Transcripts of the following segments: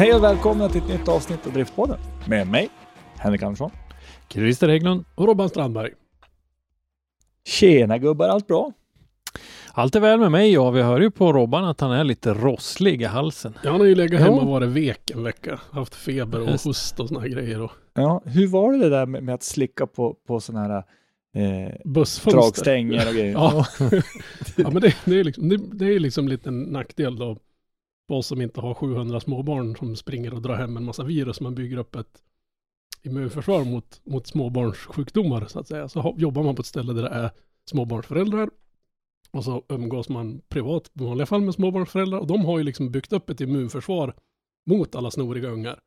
Hej och välkomna till ett nytt avsnitt av Driftpodden med mig, Henrik Andersson. Christer Hägglund och Robban Strandberg. Tjena gubbar, allt bra? Allt är väl med mig ja. Vi hör ju på Robban att han är lite rosslig i halsen. Ja, han har ju legat Ja. hemma och varit vek en vecka. Haft feber och Just. host och såna här grejer. Och Ja, hur var det där med, med att slicka på, på sådana här eh, bussfönster. dragstänger och grejer? Ja. ja, men det, det, är liksom, det, det är liksom lite en nackdel då. Oss som inte har 700 småbarn som springer och drar hem en massa virus. Man bygger upp ett immunförsvar mot, mot småbarnssjukdomar så att säga. Så jobbar man på ett ställe där det är småbarnsföräldrar. Och så umgås man privat i vanliga fall med småbarnsföräldrar. Och de har ju liksom byggt upp ett immunförsvar mot alla snoriga ungar.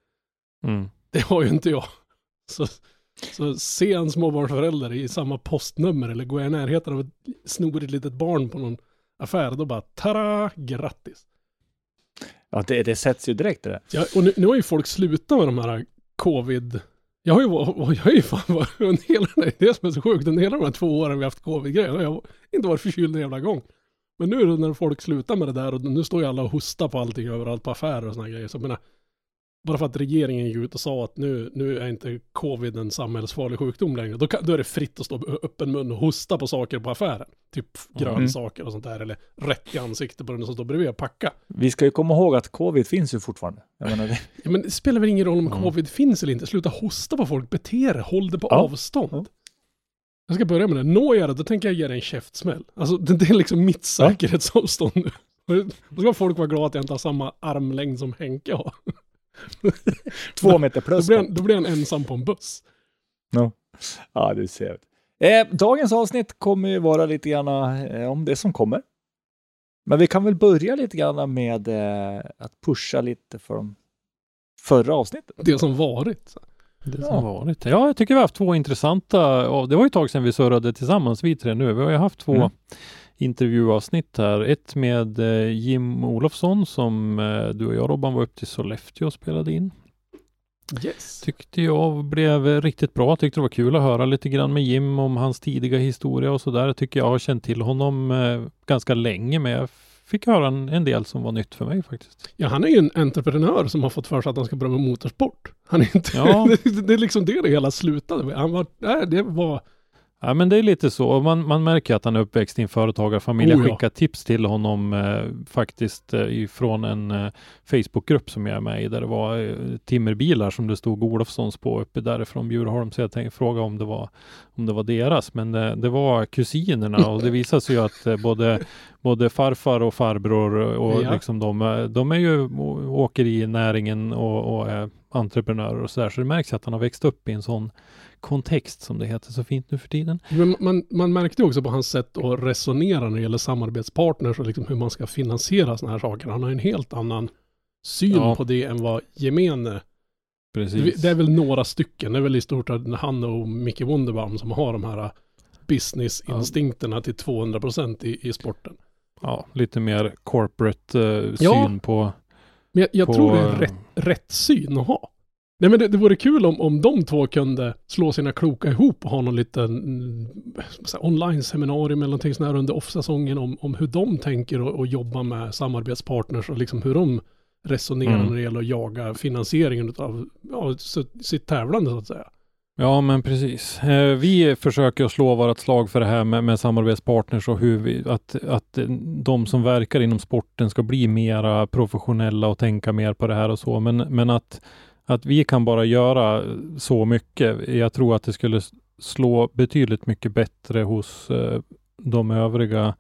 Mm. Det har ju inte jag. Så, så se en småbarnsförälder i samma postnummer eller gå i närheten av ett snorigt litet barn på någon affär, då bara tada, grattis. Ja, det, det sätts ju direkt det där. Ja, och nu, nu har ju folk slutat med de här covid... Jag har ju, jag har ju fan varit, under hela, det är det som är så sjukt, under hela de här två åren vi har haft covid-grejer, har jag inte varit förkyld en jävla gång. Men nu när folk slutar med det där och nu står ju alla och hostar på allting överallt på affärer och sådana grejer. Så jag menar, bara för att regeringen gick ut och sa att nu, nu är inte covid en samhällsfarlig sjukdom längre, då, kan, då är det fritt att stå med öppen mun och hosta på saker på affären. Typ grönsaker och sånt där, eller rätt i ansiktet på den som står bredvid och packa. Vi ska ju komma ihåg att covid finns ju fortfarande. Jag menar, Ja, men det spelar väl ingen roll om Mm. covid finns eller inte. Sluta hosta på folk, bete er, håll det på Ja. avstånd. Ja. Jag ska börja med det. Når jag det, då tänker jag ge dig en käftsmäll. Alltså det, det är liksom mitt säkerhetsavstånd nu. Då ska folk vara glada att jag inte har samma armlängd som Henke har. två meter Då plus. blir, han, då blir han ensam på en buss. Ja, du ser. Eh, dagens avsnitt kommer ju vara lite grann eh, om det som kommer. Men vi kan väl börja lite grann med eh, att pusha lite för de förra avsnittet. Det som varit. Det Ja. som varit. Ja, jag tycker vi har haft två intressanta, och det var ju ett tag sedan vi surrade tillsammans vi tre nu. Vi har ju haft två Mm. Intervjuavsnitt här. Ett med eh, Jim Olofsson som eh, du och jag Robban var upp till Sollefteå och spelade in. Yes. Tyckte jag blev riktigt bra. Tyckte det var kul att höra lite grann med Jim om hans tidiga historia och sådär. Tycker jag har känt till honom eh, ganska länge men jag fick höra en, en del som var nytt för mig faktiskt. Ja, han är ju en entreprenör som har fått för sig att han ska börja med motorsport. Han är inte... Ja. det, det är liksom det det hela slutade med. Han var... Nej, det var... Ja men det är lite så. Man, man märker att han är uppväxt i en företagarfamilj. Jag Oh, ja. skickar tips till honom eh, faktiskt eh, ifrån en eh, Facebookgrupp som jag är med i där det var eh, timmerbilar som det stod Olofssons på uppe därifrån Bjurholm. Så jag tänkte fråga om det var, om det var deras. Men det, det var kusinerna och det visade sig ju att eh, både, både farfar och farbror och Ja. liksom de, eh, de är ju å- åker i näringen och, och är entreprenörer och sådär. Så det märks att han har växt upp i en sån kontext som det heter så fint nu för tiden. Men man, man märkte också på hans sätt att resonera när det gäller samarbetspartners och liksom hur man ska finansiera sådana här saker. Han har en helt annan syn Ja. på det än vad gemene. Precis. Det är väl några stycken, det är väl i stort sett han och Micke Wunderbaum som har de här businessinstinkterna till 200% i, i sporten. ja, lite mer corporate eh, Ja. syn på... Men jag, jag På- tror det är rätt, rätt syn att ha. Nej men det, det vore kul om, om de två kunde slå sina kloka ihop och ha någon liten mm, online-seminarium eller någonting sånt här under off-säsongen om, om hur de tänker och, och jobba med samarbetspartners och liksom hur de resonerar Mm. när det gäller att jaga finansieringen av ja, sitt tävlande så att säga. Ja, men precis. Eh, vi försöker slå vårt slag för det här med, med samarbetspartners och hur vi, att, att de som verkar inom sporten ska bli mera professionella och tänka mer på det här och så. Men, men att, att vi kan bara göra så mycket. Jag tror att det skulle slå betydligt mycket bättre hos eh, de övriga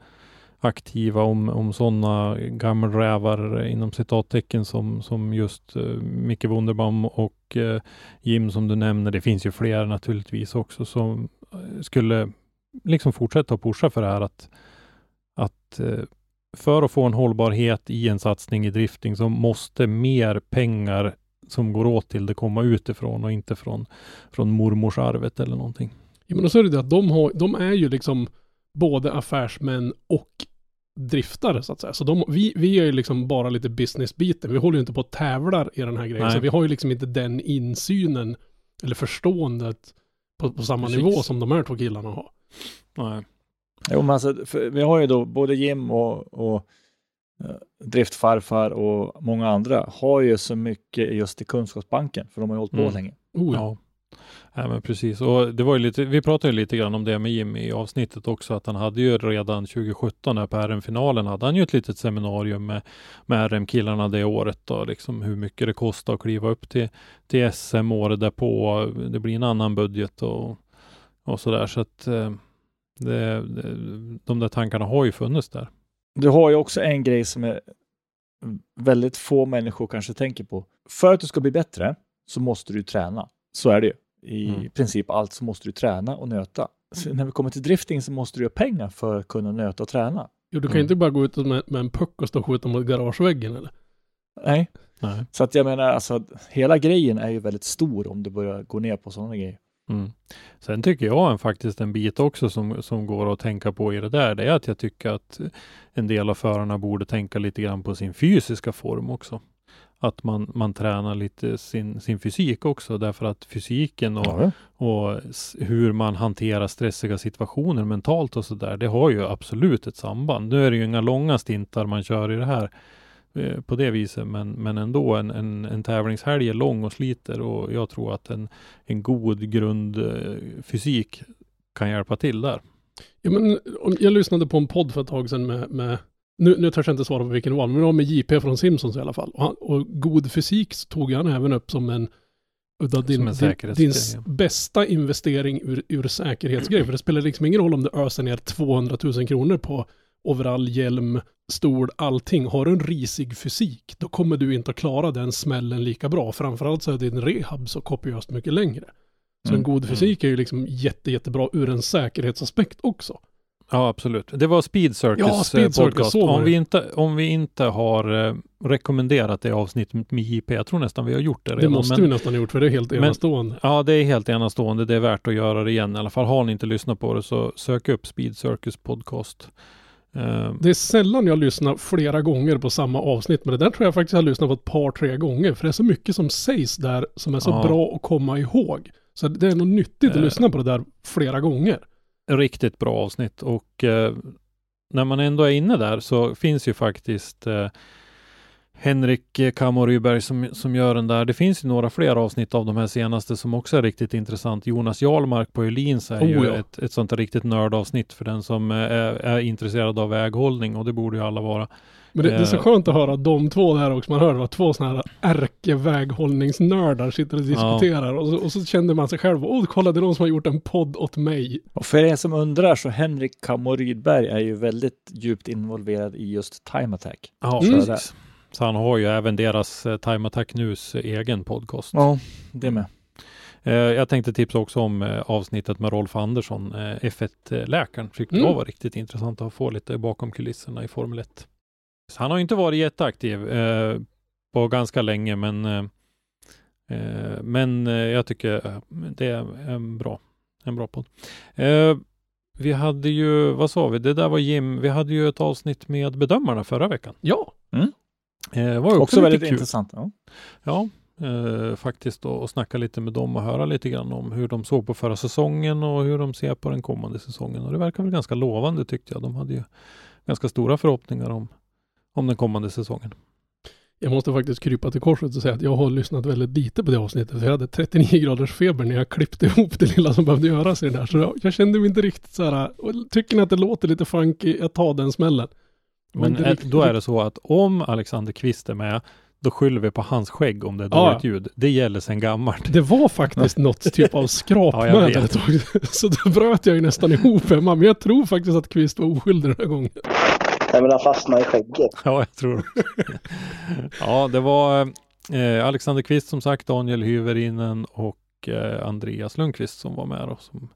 aktiva om, om sådana gammelrävar inom citattecken som, som just uh, Micke Wunderbaum och uh, Jim som du nämner. Det finns ju fler naturligtvis också som eh, skulle liksom fortsätta att pusha för det här att, att uh, för att få en hållbarhet i en satsning i drifting så måste mer pengar som går åt till det komma utifrån och inte från, från mormorsarvet eller någonting. Ja, men då så är det att de, har, de är ju liksom både affärsmän och driftare så att säga. Så de, vi, vi är ju liksom bara lite businessbiten. Vi håller ju inte på att tävlar i den här grejen. Nej. Så vi har ju liksom inte den insynen eller förståendet på, på samma Precis. nivå som de här två killarna har. Nej. Jo, men alltså, för vi har ju då både Jim och, och eh, Driftfarfar och många andra har ju så mycket just i kunskapsbanken, för de har ju hållit på Mm. länge. Oh, ja. Ja. men precis. Och det var ju lite, vi pratade ju lite grann om det med Jimmy i avsnittet också, att han hade ju redan 2017 här på RM-finalen hade han ju ett litet seminarium med, med RM-killarna det året då, liksom hur mycket det kostar att kliva upp till, till SM året därpå. Det blir en annan budget och, och sådär. Så att eh, det, det, de där tankarna har ju funnits där. Du har ju också en grej som är väldigt få människor kanske tänker på. För att du ska bli bättre så måste du träna. Så är det ju. I Mm. princip allt så måste du träna och nöta. Så när vi kommer till drifting så måste du göra pengar för att kunna nöta och träna. Jo, du kan ju Mm. inte bara gå ut med, med en puck och stå och skjuta mot garageväggen eller? Nej, Nej. så att jag menar alltså hela grejen är ju väldigt stor om du börjar gå ner på sådana grejer. Mm. Sen tycker jag en, faktiskt en bit också som, som går att tänka på i det där, det är att jag tycker att en del av förarna borde tänka lite grann på sin fysiska form också. Att man, man tränar lite sin, sin fysik också, därför att fysiken och, och s- hur man hanterar stressiga situationer mentalt och sådär, det har ju absolut ett samband. Nu är det ju inga långa stintar man kör i det här eh, på det viset, men, men ändå en, en, en tävlingshelg är lång och sliter och jag tror att en, en god grundfysik kan hjälpa till där. Ja, men om- jag lyssnade på en podd för ett tag sedan med, med nu, nu törs jag inte svara på vilken det var, men det var med JP från Simpsons i alla fall. Och, han, och god fysik tog han även upp som en din, Som din, din ja. bästa investering ur, ur säkerhetsgrej. För det spelar liksom ingen roll om du öser ner 200 000 kronor på overall, hjälm, stol, allting. Har du en risig fysik, då kommer du inte att klara den smällen lika bra. Framförallt så är din rehab så kopiöst mycket längre. Så Mm. en god fysik är ju liksom jätte, jättebra ur en säkerhetsaspekt också. Ja, absolut. Det var Speed Circus, Ja, Speed eh, Circus, podcast. Om det. vi, inte, om vi inte har eh, rekommenderat det avsnittet med JP, jag tror nästan vi har gjort det Det redan. måste men, vi nästan ha gjort för det är helt men- enastående. Ja, det är helt enastående. Det är värt att göra det igen. I alla fall har ni inte lyssnat på det så sök upp Speed Circus podcast. Eh, Det är sällan jag lyssnar flera gånger på samma avsnitt, men det där tror jag faktiskt jag har lyssnat på ett par, tre gånger. För det är så mycket som sägs där som är så Ja. bra att komma ihåg. Så det är nog nyttigt att Eh. lyssna på det där flera gånger. Riktigt bra avsnitt och eh, när man ändå är inne där så finns ju faktiskt eh, Henrik eh, Kamo Ryberg som, som gör den där. Det finns ju några fler avsnitt av de här senaste som också är riktigt intressant. Jonas Jarlmark på Öhlins är Oh, ju ja. ett, ett sånt där riktigt nördavsnitt för den som eh, är, är intresserad av väghållning och det borde ju alla vara. Men det, det är så Eh. skönt att höra de två där också. Man hör vad två sådana här ärkeväghållningsnördar sitter och diskuterar. Och, så, och så kände man sig själv, åh kolla det är någon som har gjort en podd åt mig. Och för er som undrar så Henrik Kammo Rydberg är ju väldigt djupt involverad i just Time Attack. Ja, Mm. precis. Så han har ju även deras eh, Time Attack News eh, egen podcast. Ja, det med. Jag tänkte tipsa också om avsnittet med Rolf Andersson, eh, F1-läkaren. Tyckte Mm. jag var riktigt intressant att få lite bakom kulisserna i Formel 1. Han har inte varit jätteaktiv eh, på ganska länge, men, eh, eh, men eh, jag tycker eh, det är en bra, en bra podd. Eh, vi hade ju, vad sa vi, det där var Jim, vi hade ju ett avsnitt med bedömarna förra veckan. Ja, Eh, det var ju också, Också väldigt kul. intressant. Ja. Ja, eh, faktiskt och, och snacka lite med dem och höra lite grann om hur de såg på förra säsongen och hur de ser på den kommande säsongen. Och det verkar väl ganska lovande tyckte jag. De hade ju ganska stora förhoppningar om, om den kommande säsongen. jag måste faktiskt krypa till korset och säga att jag har lyssnat väldigt lite på det avsnittet. För jag hade 39 graders feber när jag klippte ihop det lilla som behövde göras i det där. Så jag, jag kände mig inte riktigt så här, tycker ni att det låter lite funky, jag tar den smällen. Det Men inte eh, då är det så att om Alexander Kvist är med, då skyller vi på hans skägg om det är Ja. dåligt ljud. Det gäller sedan gammalt. Det var faktiskt något typ av skrap Ja, med tag. Så då bröt jag ju nästan ihop hemma. Men jag tror faktiskt att Kvist var oskyldig den här gången. Nej, men han fastnade i skägget. Ja, jag tror Ja, det var eh, Alexander Kvist som sagt, Daniel Hyvärinen och eh, Andreas Lundqvist som var med och som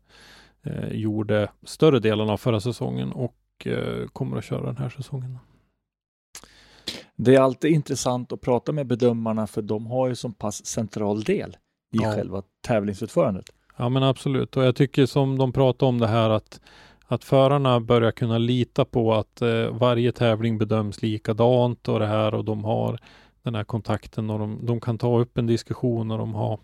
eh, gjorde större delen av förra säsongen. Och eh, kommer att köra den här säsongen. Det är alltid intressant att prata med bedömarna för de har ju så pass central del i Ja. själva tävlingsutförandet. Ja men absolut och jag tycker som de pratar om det här att att förarna börjar kunna lita på att eh, varje tävling bedöms likadant och det här och de har den här kontakten och de, de kan ta upp en diskussion och de har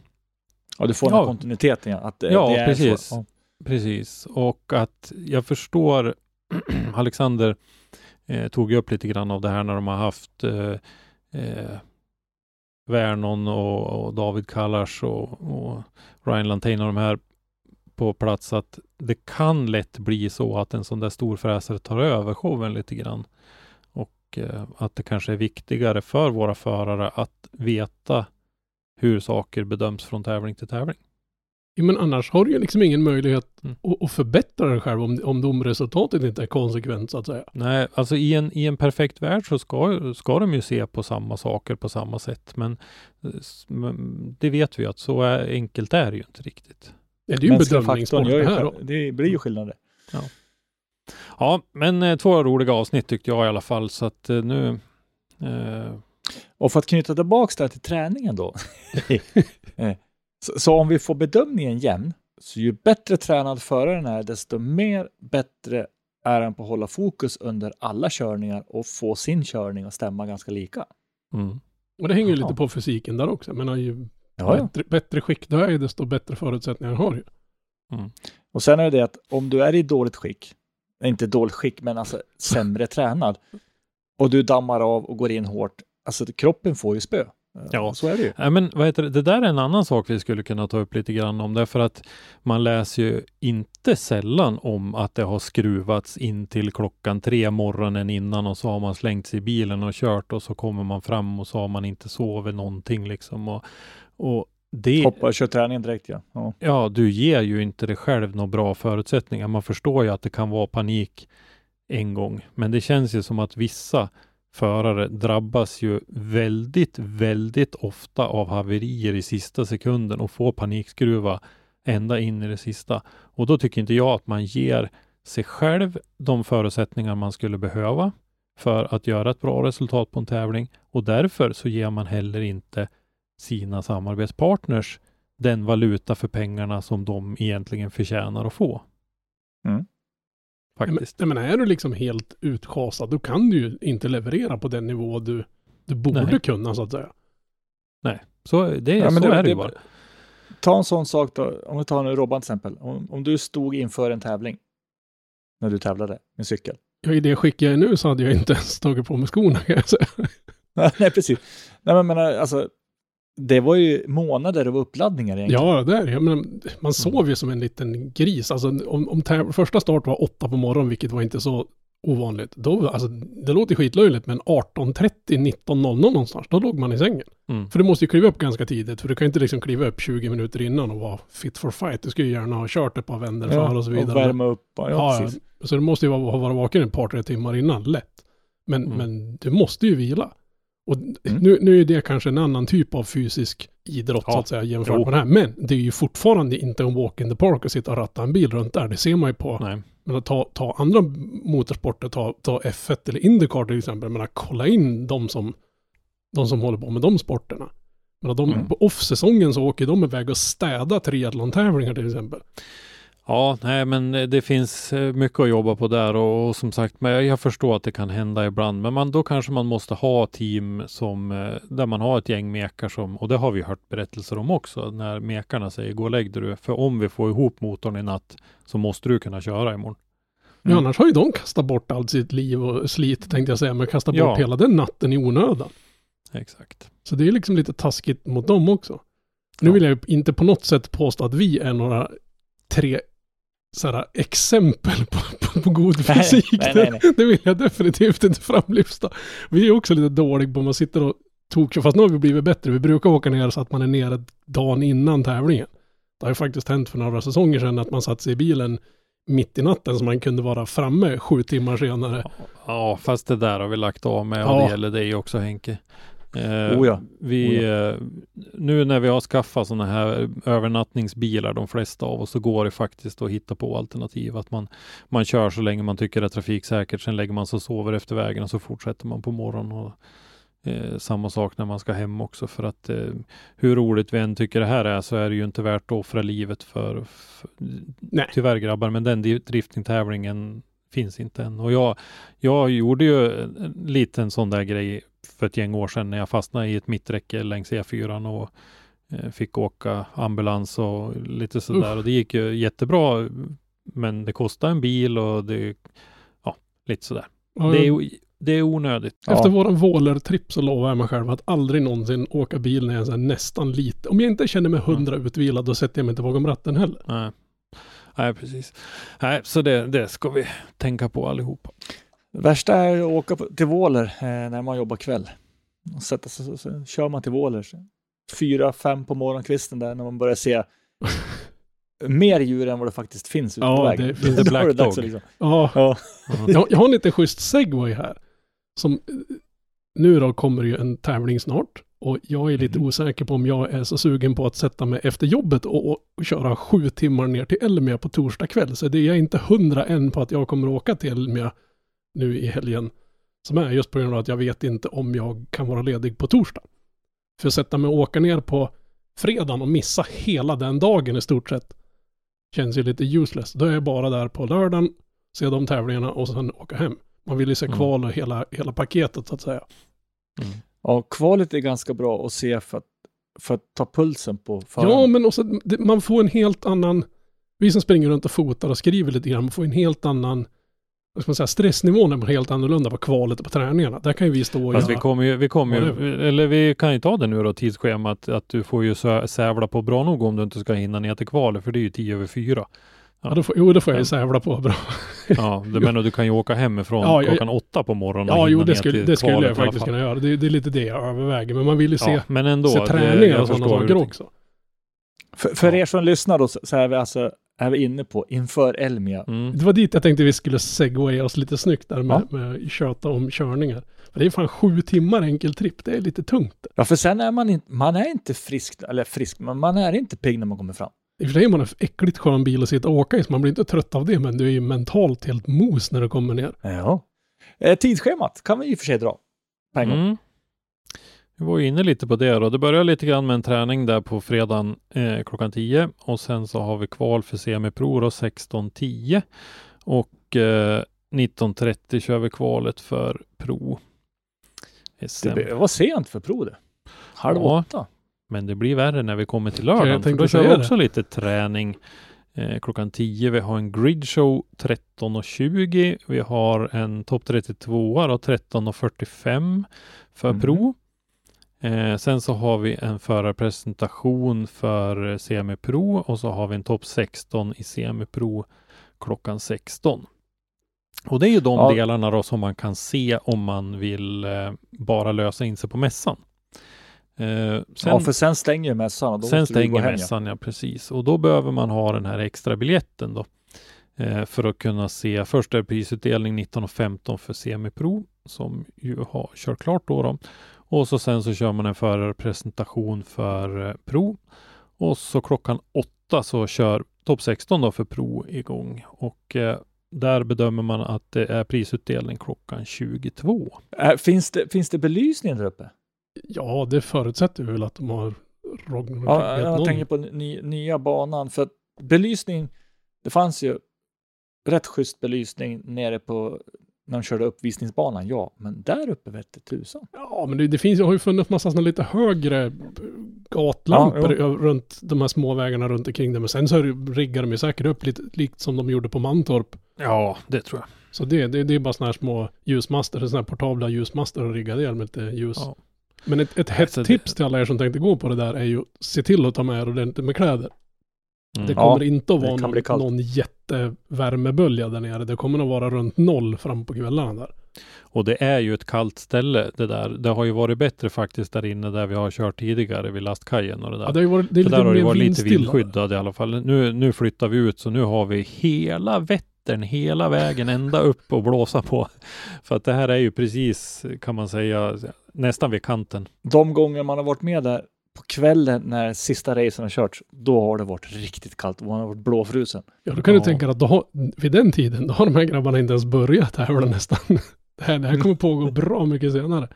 Ja, du får den Ja. här kontinuiteten. Ja, att, eh, Ja, det är precis. Så. Ja. Precis, och att jag förstår Alexander eh, tog ju upp lite grann av det här när de har haft eh, eh, Vernon och, och David Kallars och, och Ryan Lantain och de här på plats att det kan lätt bli så att en sån där storfräsare tar över showen lite grann. Och eh, att det kanske är viktigare för våra förare att veta hur saker bedöms från tävling till tävling. Ja, men annars har du ju liksom ingen möjlighet Mm. att, att förbättra dig själv om, om domresultatet inte är konsekvent så att säga. Nej, alltså i en, i en perfekt värld så ska, ska de ju se på samma saker på samma sätt. Men, eh, men det vet vi att så är, enkelt är det ju inte riktigt. Ja, det är ju en bedömningssport det ju, här. då. det blir ju skillnader. Ja, men eh, två roliga avsnitt tyckte jag i alla fall. Så att eh, nu... Eh, Och för att knyta tillbaka det här till träningen då. Eh, så, så om vi får bedömningen jämn, så ju bättre tränad föraren är, desto mer bättre är han på att hålla fokus under alla körningar och få sin körning att stämma ganska lika. mm. Och det hänger ju lite på fysiken där också. Men ju Ja, ja. bättre, bättre skick du är ju, desto bättre förutsättningar har du ju. Och sen är det det att om du är i dåligt skick, inte dåligt skick, men alltså sämre tränad, och du dammar av och går in hårt, alltså kroppen får ju spö. Eh, Ja. Så är det ju. Nej, men vad heter det? det där är en annan sak vi skulle kunna ta upp lite grann om. Därför att man läser ju inte sällan om att det har skruvats in till klockan tre morgonen innan och så har man slängt sig i bilen och kört och så kommer man fram och så har man inte sovit någonting liksom. Och, och det, Hoppa och kör träningen direkt ja. ja. ja, du ger ju inte dig själv några bra förutsättningar. Man förstår ju att det kan vara panik en gång, men det känns ju som att vissa förare drabbas ju väldigt, väldigt ofta av haverier i sista sekunden och får panikskruva ända in i det sista. Och då tycker inte jag att man ger sig själv de förutsättningar man skulle behöva för att göra ett bra resultat på en tävling och därför så ger man heller inte sina samarbetspartners den valuta för pengarna som de egentligen förtjänar att få. Mm. Faktiskt. Jag menar, är du liksom helt utschasad, då kan du ju inte leverera på den nivå du, du borde Nej. kunna så att säga. Så, det, Ja, men så det- är det ju bara. Ta en sån sak då, om vi tar nu Robban till exempel. Om, om du stod inför en tävling när du tävlade med cykel. Ja, i det skick jag är nu så hade jag inte ens tagit på mig skorna kan jag säga. Nej, precis. Nej, men menar, alltså, det var ju månader av uppladdningar egentligen. Ja, det är det. Man sov ju som en liten gris. Alltså om, om första start var åtta på morgonen, vilket var inte så ovanligt. Då, alltså, det låter skitlöjligt, men 18.30, 19.00 någonstans, då låg man i sängen. Mm. För du måste ju kliva upp ganska tidigt, för du kan inte liksom kliva upp 20 minuter innan och vara fit for fight. Du ska ju gärna ha kört ett par vändor Ja, för och så och vidare. värma upp. Ja, Ja, precis. så du måste ju ha varit vaken ett par, tre timmar innan, lätt. Men, Mm. men du måste ju vila. Och nu, nu är det kanske en annan typ av fysisk idrott så Ja. att säga jämfört Jo. med det här. Men det är ju fortfarande inte en walk in the park att sitta och ratta en bil runt där. Det ser man ju på. Nej. Men att ta, ta andra motorsporter, ta, ta F1 eller Indycar till exempel. Men att kolla in de som, de som håller på med de sporterna. Men att de, Mm. på off-säsongen så åker de iväg och städa triathlon-tävlingar till exempel. Ja, nej, men det finns eh, mycket att jobba på där och, och som sagt, men jag- förstår att det kan hända ibland, men man, då kanske man måste ha team som, eh, där man har ett gäng mekar som, och det har vi hört berättelser om också, när mekarna säger gå och lägg du, för om vi får ihop motorn i natt så måste du kunna köra imorgon. Ja, Mm. annars har ju de kastat bort allt sitt liv och slit tänkte jag säga, men kastat bort Ja. hela den natten i onödan. Exakt. Så det är liksom lite taskigt mot dem också. Nu Ja. vill jag ju inte på något sätt påstå att vi är några tre sådana exempel på, på, på god Nej, fysik. nej, nej, nej. Det vill jag definitivt inte framlyfta. Vi är också lite dåliga på man sitter och tokkör, fast nu har vi blivit bättre. Vi brukar åka ner så att man är nere dagen innan tävlingen. Det har ju faktiskt hänt för några säsonger sedan att man satt sig i bilen mitt i natten så man kunde vara framme sju timmar senare. Ja, fast det där har vi lagt av med och Ja. det gäller dig också Henke. Eh, Oh ja. Vi, Oh eh, nu när vi har skaffat sådana här övernattningsbilar, de flesta av oss, så går det faktiskt att hitta på alternativ. Att man, man kör så länge man tycker det är trafiksäkert, sen lägger man sig och sover efter vägen och så fortsätter man på morgonen. Och, eh, samma sak när man ska hem också, för att eh, hur roligt vi än tycker det här är, så är det ju inte värt att offra livet för, för Nej. tyvärr grabbar, men den driftingtävlingen finns inte än. Och jag, jag gjorde ju en liten sån där grej för ett gäng år sedan när jag fastnade i ett mitträcke längs E4 och eh, fick åka ambulans och lite sådär. Och det gick ju jättebra. Men det kostade en bil och det, ja, lite sådär. Ja, Det är, det är onödigt. Efter Ja. våran Våler-tripp så lovar jag mig själv att aldrig någonsin åka bil när jag är nästan lite. Om jag inte känner mig hundra utvilad, då sätter jag mig inte bakom ratten heller. Nej, Nej precis. Nej, så det, det ska vi tänka på allihopa. Värsta är att åka till Våler eh, när man jobbar kväll. Och sätta sig, så, så kör man till Våler. Så, fyra, fem på morgonkvisten där när man börjar se mer djur än vad det faktiskt finns ute Ja, på vägen. det finns det Då är Black Dog. Liksom. Ja, Ja. jag, jag har en lite schysst segway här. Som, eh, nu då kommer ju en tävling snart. Och jag är lite osäker på om jag är så sugen på att sätta mig efter jobbet och, och, och köra sju timmar ner till Elmia på torsdag kväll. Så det är jag inte hundra än på att jag kommer åka till Elmia nu i helgen. Som är just på grund av att jag vet inte om jag kan vara ledig på torsdag. För att sätta mig och åka ner på fredagen och missa hela den dagen i stort sett. Känns ju lite useless. Då är jag bara där på lördagen, se de tävlingarna och sen åka hem. Man vill ju se Mm. kval och hela, hela paketet så att säga. ja, kvalet är ganska bra att se för att, för att ta pulsen på föraren. Ja, men också, man får en helt annan, vi som springer runt och fotar och skriver lite grann, man får en helt annan, vad ska man säga, stressnivån är helt annorlunda på kvalet och på träningarna. Där kan ju vi stå och Fast vi göra, kommer ju, vi kommer ju, eller vi kan ju ta det nu då, tidsschemat, att du får ju sä- sävla på bra nog om du inte ska hinna ner till kvalet, för det är ju tio över fyra. ja, då får, jo det får jag ju Ja. sävla på bra. Ja, du menar du kan ju åka hemifrån Ja, jag- klockan åtta på morgonen Ja, jo det skulle, det skulle jag faktiskt kunna göra. Det, det är lite det jag överväger, men man vill ju se, Ja, men ändå. se träningar jag och sådana saker också. För, för Ja. er som lyssnar då så är vi alltså är vi inne på inför Elmia. Mm. Det var dit jag tänkte vi skulle segwaya oss lite snyggt där med, med köta om körningar. För det är fan sju timmar enkel tripp, det är lite tungt. Ja, för sen är man inte, man är inte frisk, eller frisk, men man är inte pigg när man kommer fram. I och för sig är man en äckligt skön bil att sitta och åka i, så man blir inte trött av det, men du är ju mentalt helt mos när du kommer ner. Ja. Eh, tidsschemat kan vi i och för sig dra på en gång. Mm. Vi var ju inne lite på det då. Det börjar lite grann med en träning där på fredagen eh, klockan 10 och sen så har vi kval för semipro då 16.10 och eh, 19.30 kör vi kvalet för pro. SM. Det blir- var sent för prov det. Halv Ja. åtta. Men det blir värre när vi kommer till lördagen. För då kör vi säga det. också lite träning. Eh, klockan 10. Vi har en gridshow 13.20. Vi har en topp 32 då 13.45 för Mhm. pro. Eh, sen så har vi en förarpresentation för eh, semipro och så har vi en topp 16 i semipro klockan 16. Och det är ju de Ja. delarna då som man kan se om man vill eh, bara lösa in sig på mässan. Eh, sen, ja, för sen stänger ju mässan och då sen stänger hem, ja. mässan, ja precis. Och då behöver man ha den här extra biljetten då. Eh, för att kunna se, först är det prisutdelning 19.15 för semipro som ju har kört klart då, då. Och så sen så kör man en förarpresentation för eh, pro. Och så klockan åtta så kör topp 16 då för pro igång. Och eh, där bedömer man att det är prisutdelning klockan 22. Äh, finns, det, finns det belysning där uppe? Ja, det förutsätter väl att de har rogg- Ja, jag någon. tänker på ny, nya banan. För belysning, det fanns ju rätt schysst belysning nere på när de körde uppvisningsbanan, ja. Men där uppe vette tusan. Ja, men det, det finns, det har ju funnits massa sådana lite högre gatlampor Ja, runt de här små vägarna runt omkring det. Men sen så riggar de ju säkert upp lite likt som de gjorde på Mantorp. Ja, det tror jag. Så det, det, det är bara sådana här små ljusmaster, sådana här portabla ljusmaster och rigga det med lite ljus. Ja. Men ett, ett hett Alltså tips till alla er som tänkte gå på det där är ju se till att ta med er ordentligt med kläder. Mm. Det Ja, kommer inte att vara någon, någon jättevärmebölja där nere. Det kommer att vara runt noll fram på kvällarna där. Och det är ju ett kallt ställe det där. Det har ju varit bättre faktiskt där inne där vi har kört tidigare vid lastkajen och det där. Ja, det har ju varit, det är lite där har det mer varit lite vindskyddad i alla fall. Nu, nu flyttar vi ut så nu har vi hela Vättern hela vägen ända upp och blåsa på. För att det här är ju precis kan man säga nästan vid kanten. De gånger man har varit med där på kvällen när sista racen har körts, då har det varit riktigt kallt och man har varit blåfrusen. Ja, då kan Ja. du tänka dig att då har, vid den tiden, då har de här grabbarna inte ens börjat tävla nästan. Det här, det här kommer pågå bra mycket senare.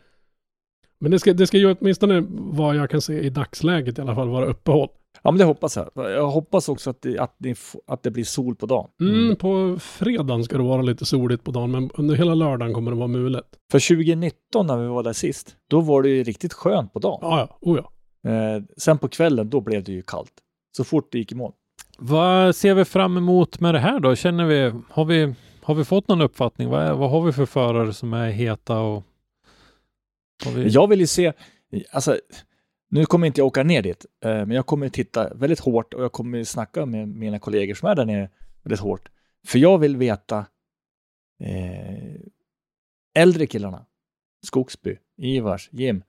Men det ska, det ska ju åtminstone, vad jag kan se i dagsläget i alla fall, vara uppehåll. Ja, men det hoppas jag. Jag hoppas också att det, att det, att det blir sol på dagen. Mm, På fredagen ska det vara lite soligt på dagen, men under hela lördagen kommer det vara mulet. För 2019 när vi var där sist, då var det ju riktigt skönt på dagen. Ja, ja, oh ja. Eh, sen på kvällen, då blev det ju kallt. Så fort det gick i mål. Vad ser vi fram emot med det här då? Känner vi, har vi, har vi fått någon uppfattning? Vad, är, vad har vi för förare som är heta och... Vi... Jag vill ju se, alltså, nu kommer inte jag åka ner dit, eh, men jag kommer titta väldigt hårt och jag kommer snacka med mina kollegor som är där nere väldigt hårt. För jag vill veta eh, äldre killarna, Skogsby, Ivars, Jim,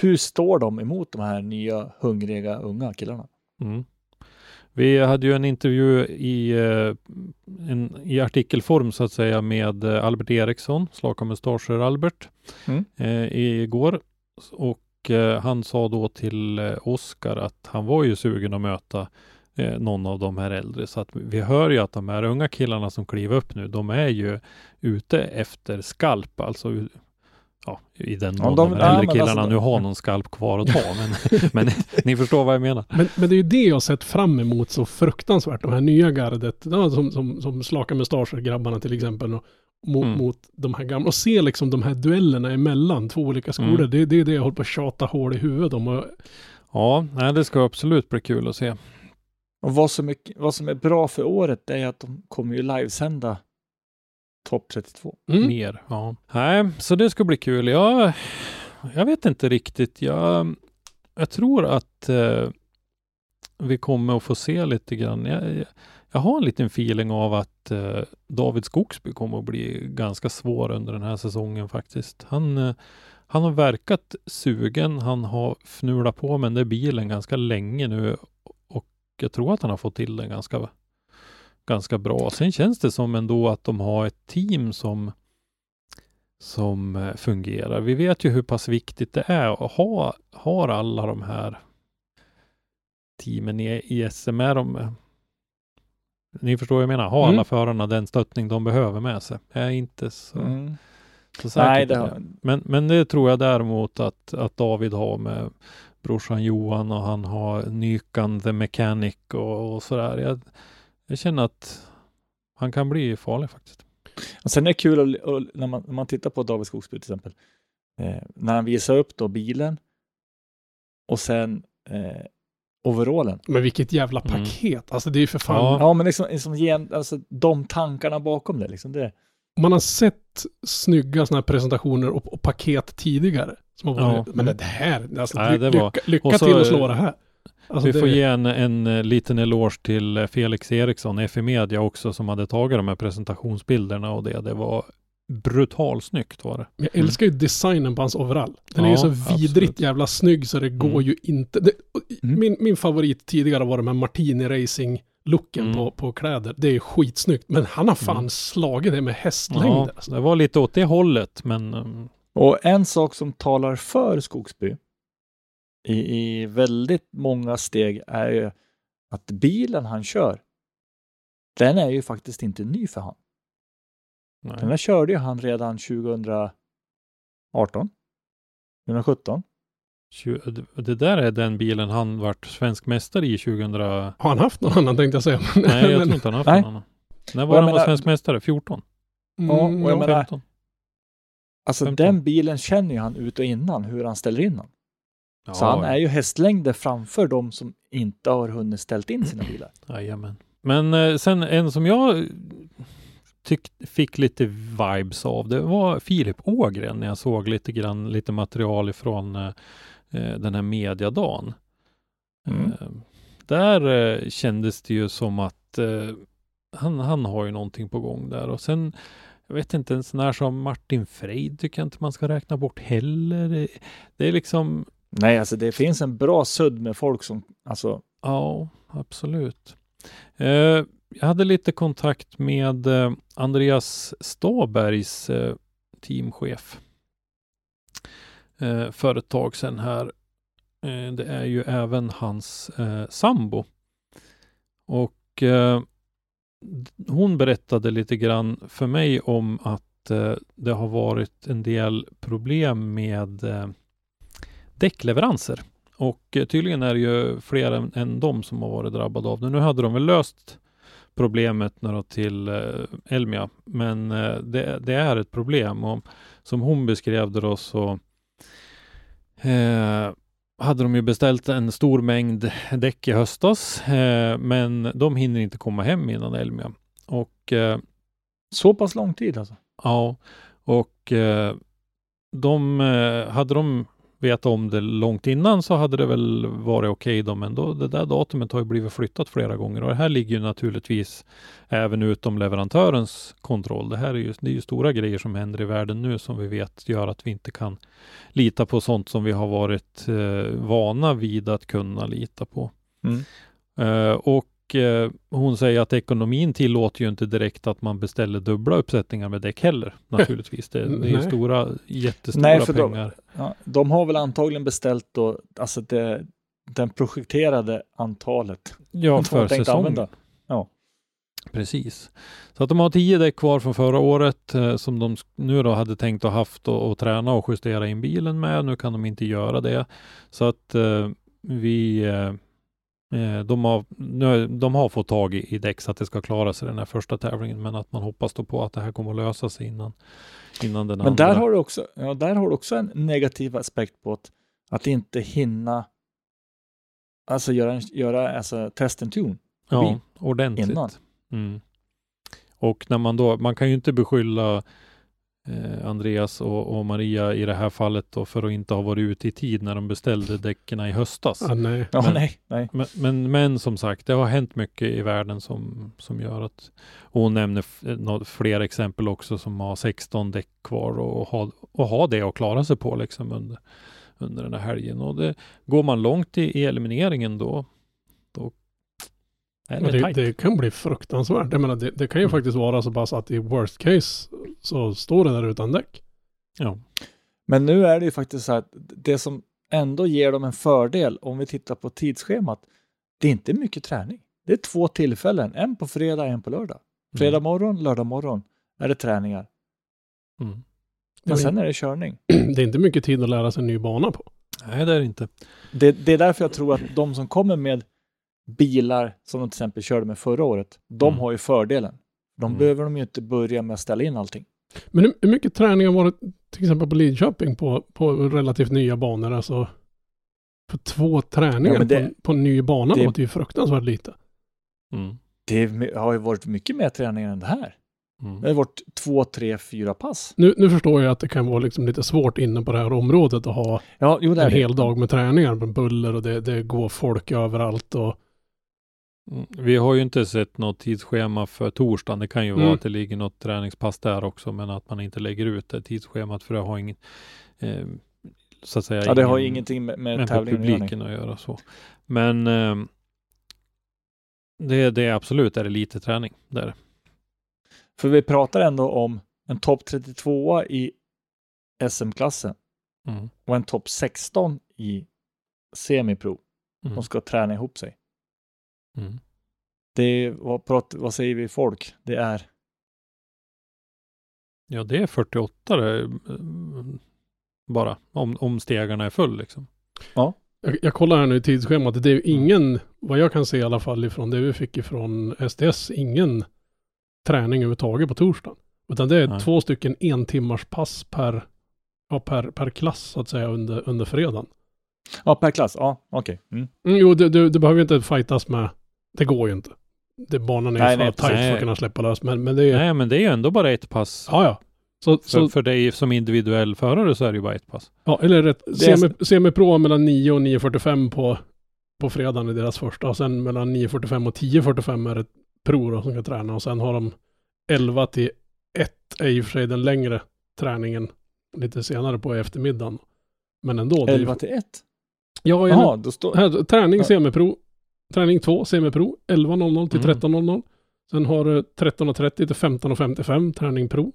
hur står de emot de här nya hungriga unga killarna? Mm. Vi hade ju en intervju i, eh, en, i artikelform så att säga med eh, Albert Eriksson, Slaka mustascher Albert, Mm. eh, igår. Och eh, han sa då till Oskar att han var ju sugen att möta eh, någon av de här äldre. Så att vi hör ju att de här unga killarna som kliver upp nu, de är ju ute efter skalp, alltså Ja, i den Ja, mån de- de, ja, här äldre men killarna alltså- nu har någon skalp kvar att ta. Men, men ni förstår vad jag menar. Men, men det är ju det jag sett fram emot så fruktansvärt. De här nya gardet, ja, som, som, som slaka mustascher, grabbarna till exempel. Och, mot, Mm. mot de här gamla. Och se liksom de här duellerna emellan två olika skolor. Mm. Det, det är det jag håller på att tjata hål i huvudet om. Och, Ja, nej, det ska absolut bli kul att se. Och vad som, är, vad som är bra för året är att de kommer ju livesända topp 32. mm. Mer. Ja. Nej, så det ska bli kul. Jag, jag vet inte riktigt. Jag, jag tror att eh, vi kommer att få se lite grann. Jag, jag, jag har en liten feeling av att eh, David Skogsby kommer att bli ganska svår under den här säsongen faktiskt. Han, eh, han har verkat sugen. Han har fnulat på med den där bilen ganska länge nu och jag tror att han har fått till den ganska ganska bra. Sen känns det som ändå att de har ett team som som eh, fungerar. Vi vet ju hur pass viktigt det är att ha, har alla de här teamen i, i SM. Är de, eh, ni förstår vad jag menar. Har Mm. alla förarna den stöttning de behöver med sig? Jag är inte så, så säker Nej, det det. har, Men, men det tror jag däremot att, att David har med brorsan Johan och han har Nykan the Mechanic och, och sådär. Jag, jag känner att han kan bli farlig faktiskt. Och sen är det kul att, att, när, man, när man tittar på David Skogsby till exempel, eh, när han visar upp då bilen och sen eh, overallen. Men vilket jävla Mm. paket. Alltså det är ju för fan. Ja. Ja, men liksom, liksom gen, alltså, de tankarna bakom det, liksom det. Man har sett snygga sådana här presentationer och, och paket tidigare. Som har varit, Ja. Men det här, alltså, Nej, det var- lycka, lycka och så- till att slå det här. Alltså Vi det, får ge en, en eh, liten eloge till eh, Felix Eriksson, FI Media också, som hade tagit de här presentationsbilderna och det. Det var brutalsnyggt var det. Jag älskar ju designen på hans overall. Den är Ja, ju så absolut. vidrigt jävla snygg så det går Mm. ju inte. Det, Mm. min, min favorit tidigare var de här Martini Racing looken Mm. på, på kläder. Det är skitsnyggt. Men han har fan Mm. slagit det med Ja, hästlängder. alltså. det var lite åt det hållet, men mm, Och en sak som talar för Skogsby i, i väldigt många steg är ju att bilen han kör, den är ju faktiskt inte ny för han. Den nej. där körde ju han redan 2018, 2017. Tju- det där är den bilen han vart svensk mästare i 2000... Har han haft någon annan tänkte jag säga. Nej, jag tror inte han haft Nej. någon annan. När var han var menar- svensk mästare? 14? mm, Ja, och jag ja. menar- 15? Alltså 15. den bilen känner ju han ut och innan hur han ställer in den. Så Ja, han är ju hästlängder framför de som inte har hunnit ställt in sina bilar. Jajamän. Men eh, sen en som jag tyck, fick lite vibes av, det var Filip Ågren när jag såg lite grann, lite material ifrån eh, eh, den här mediadagen. Mm. Eh, där eh, kändes det ju som att han, han har ju någonting på gång där och sen jag vet inte, en sån här som Martin Freid tycker jag inte man ska räkna bort heller. Det är liksom, Nej, alltså det finns en bra sudd med folk som, alltså, Ja, absolut. Eh, jag hade lite kontakt med eh, Andreas Stabergs eh, teamchef. eh, för ett tag sedan här. Eh, det är ju även hans eh, sambo. Och eh, hon berättade lite grann för mig om att eh, det har varit en del problem med eh, däckleveranser. Och eh, tydligen är det ju fler än, än de som har varit drabbade av det. Nu hade de väl löst problemet då till eh, Elmia, men eh, det, det är ett problem och som hon beskrev det då så eh, hade de ju beställt en stor mängd däck i höstas, eh, men de hinner inte komma hem innan Elmia. Och eh, Så pass lång tid alltså? Ja, och de, hade de vetat om det långt innan så hade det väl varit okej då, men då, det där datumet har ju blivit flyttat flera gånger och det här ligger ju naturligtvis även utom leverantörens kontroll. Det här är ju, det är ju stora grejer som händer i världen nu som vi vet gör att vi inte kan lita på sånt som vi har varit eh, vana vid att kunna lita på. Mm. Eh, och eh, hon säger att ekonomin tillåter ju inte direkt att man beställer dubbla uppsättningar med däck heller. Naturligtvis. Det, det är ju stora, jättestora Nej, för de- pengar. Ja, de har väl antagligen beställt då, alltså det, den projekterade antalet. Ja, de för säsongen. använda. Precis. Så att de har tio däck kvar från förra året eh, som de nu då hade tänkt att haft och, och träna och justera in bilen med. Nu kan de inte göra det. Så att eh, vi eh, de, har, nu, de har fått tag i, i däck så att det ska klara sig den här första tävlingen. Men att man hoppas då på att det här kommer att lösa sig innan, innan den Men andra. där har, du också, ja, där har du också en negativ aspekt på att, att inte hinna alltså göra, göra alltså, test and tune ja, ordentligt. innan. Mm. Och när man då, man kan ju inte beskylla eh, Andreas och, och Maria i det här fallet då för att inte ha varit ute i tid när de beställde däcken i höstas. Ah, nej. Men- nej, nej. Men, men, men som sagt, det har hänt mycket i världen som, som gör att och hon nämner nå- fler exempel också som har 16 däck kvar och, och, ha, och ha det att klara sig på liksom under, under den här helgen. Och det, går man långt i, i elimineringen då, då det, det, kan bli fruktansvärt. Jag menar, det, det kan ju faktiskt vara så pass att i worst case så står det där utan däck. Ja. Men nu är det ju faktiskt så här att det som ändå ger dem en fördel om vi tittar på tidsschemat, det är inte mycket träning. Det är två tillfällen, en på fredag, en på lördag. Fredag morgon, lördag morgon är det träningar. Mm. Men sen är det körning. Det är inte mycket tid att lära sig en ny bana på. Nej, det är det inte. Det, det är därför jag tror att de som kommer med bilar som de till exempel körde med förra året, de Mm. har ju fördelen. De Mm. behöver de ju inte börja med att ställa in allting. Men hur, hur mycket träning har varit till exempel på Lidköping på, på relativt nya banor? Alltså för två träningar Ja, det- på, på en ny bana det- låter ju fruktansvärt lite. Mm. Det har ju varit mycket mer träningar än det här. Mm. Det har varit två, tre, fyra pass. Nu, nu förstår jag att det kan vara liksom lite svårt inne på det här området att ha Ja, jo, en det. hel dag med träningar med buller och det, det går folk överallt och Mm. Vi har ju inte sett något tidsschema för torsdagen. Det kan ju vara Mm. att det ligger något träningspass där också, men att man inte lägger ut det tidsschemat för det har ingen, eh, så att säga, Ja, det har ingen- ingenting med, med med publiken att göra så. Men eh, det, det är absolut är det lite träning där. För vi pratar ändå om en topp 32 i SM-klassen Mm. och en topp 16 i semipro. Mm. De ska träna ihop sig. Mm. Det är, vad, prat, vad säger vi folk? Det är Ja, det är 48 det, eh, bara, om, om stegarna är full liksom. Jag, jag kollar här nu i tidsschemat. Det är ju ingen, vad jag kan se i alla fall ifrån det vi fick ifrån SDS, ingen träning överhuvudtaget på torsdagen. Utan det är Nej. två stycken en timmars pass per, ja, per, per klass så att säga under, under fredagen. ja, per klass. Ja, okej. Mm. Mm, jo, det, det, det behöver inte fightas med, det går ju inte. Det, banan är Nej, för nej, tajt för nej. att kunna släppa lös. Men, men det är ju, Nej, men det är ju ändå bara ett pass. ja ja. Så, För, så, för dig som individuell förare så är det ju bara ett pass. ja, eller rätt, Det är- semi, semipro mellan 9 och 9.45 på, på fredagen i deras första. Och sen mellan 9.45 och 10.45 är det pro då, som ska träna. Och sen har de 11 till 1 är och för sig den längre träningen lite senare på eftermiddagen. Men ändå. det är ju- 11 till 1. Ja, Jaha, då står... här, träning Ja. semipro. Träning 2 semipro. 11.00 till Mm. 13.00. Sen har du 13.30 till 15.55 träning pro.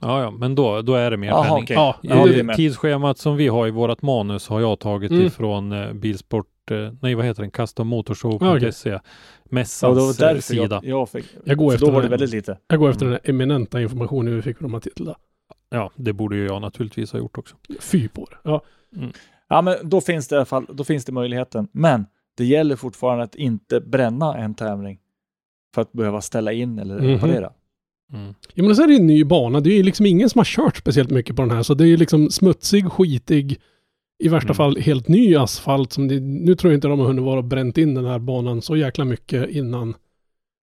Ja, ja, men då, då är det mer Jaha, penning. okej. Ja, Ja, det tidsschemat som vi har i vårt manus har jag tagit Mm. ifrån eh, Bilsport, eh, nej vad heter den, Ja, custommotorshow.se, Ja, mässans eh, därför sida. jag, jag fick. Jag går efter då var det. väldigt lite. Jag går efter den här eminenta informationen vi fick från Matilda. Ja, det borde ju jag naturligtvis ha gjort också. Fy på det. Ja. Ja, men då finns det i alla fall, då finns det möjligheten. Men det gäller fortfarande att inte bränna en tävling för att behöva ställa in eller Mhm. reparera. Mm. Ja men så är det en ny bana. Det är ju liksom ingen som har kört speciellt mycket på den här. Så det är ju liksom smutsig, skitig, i värsta Mm. fall helt ny asfalt. Som det, nu tror jag inte de har hunnit vara och bränt in den här banan så jäkla mycket innan,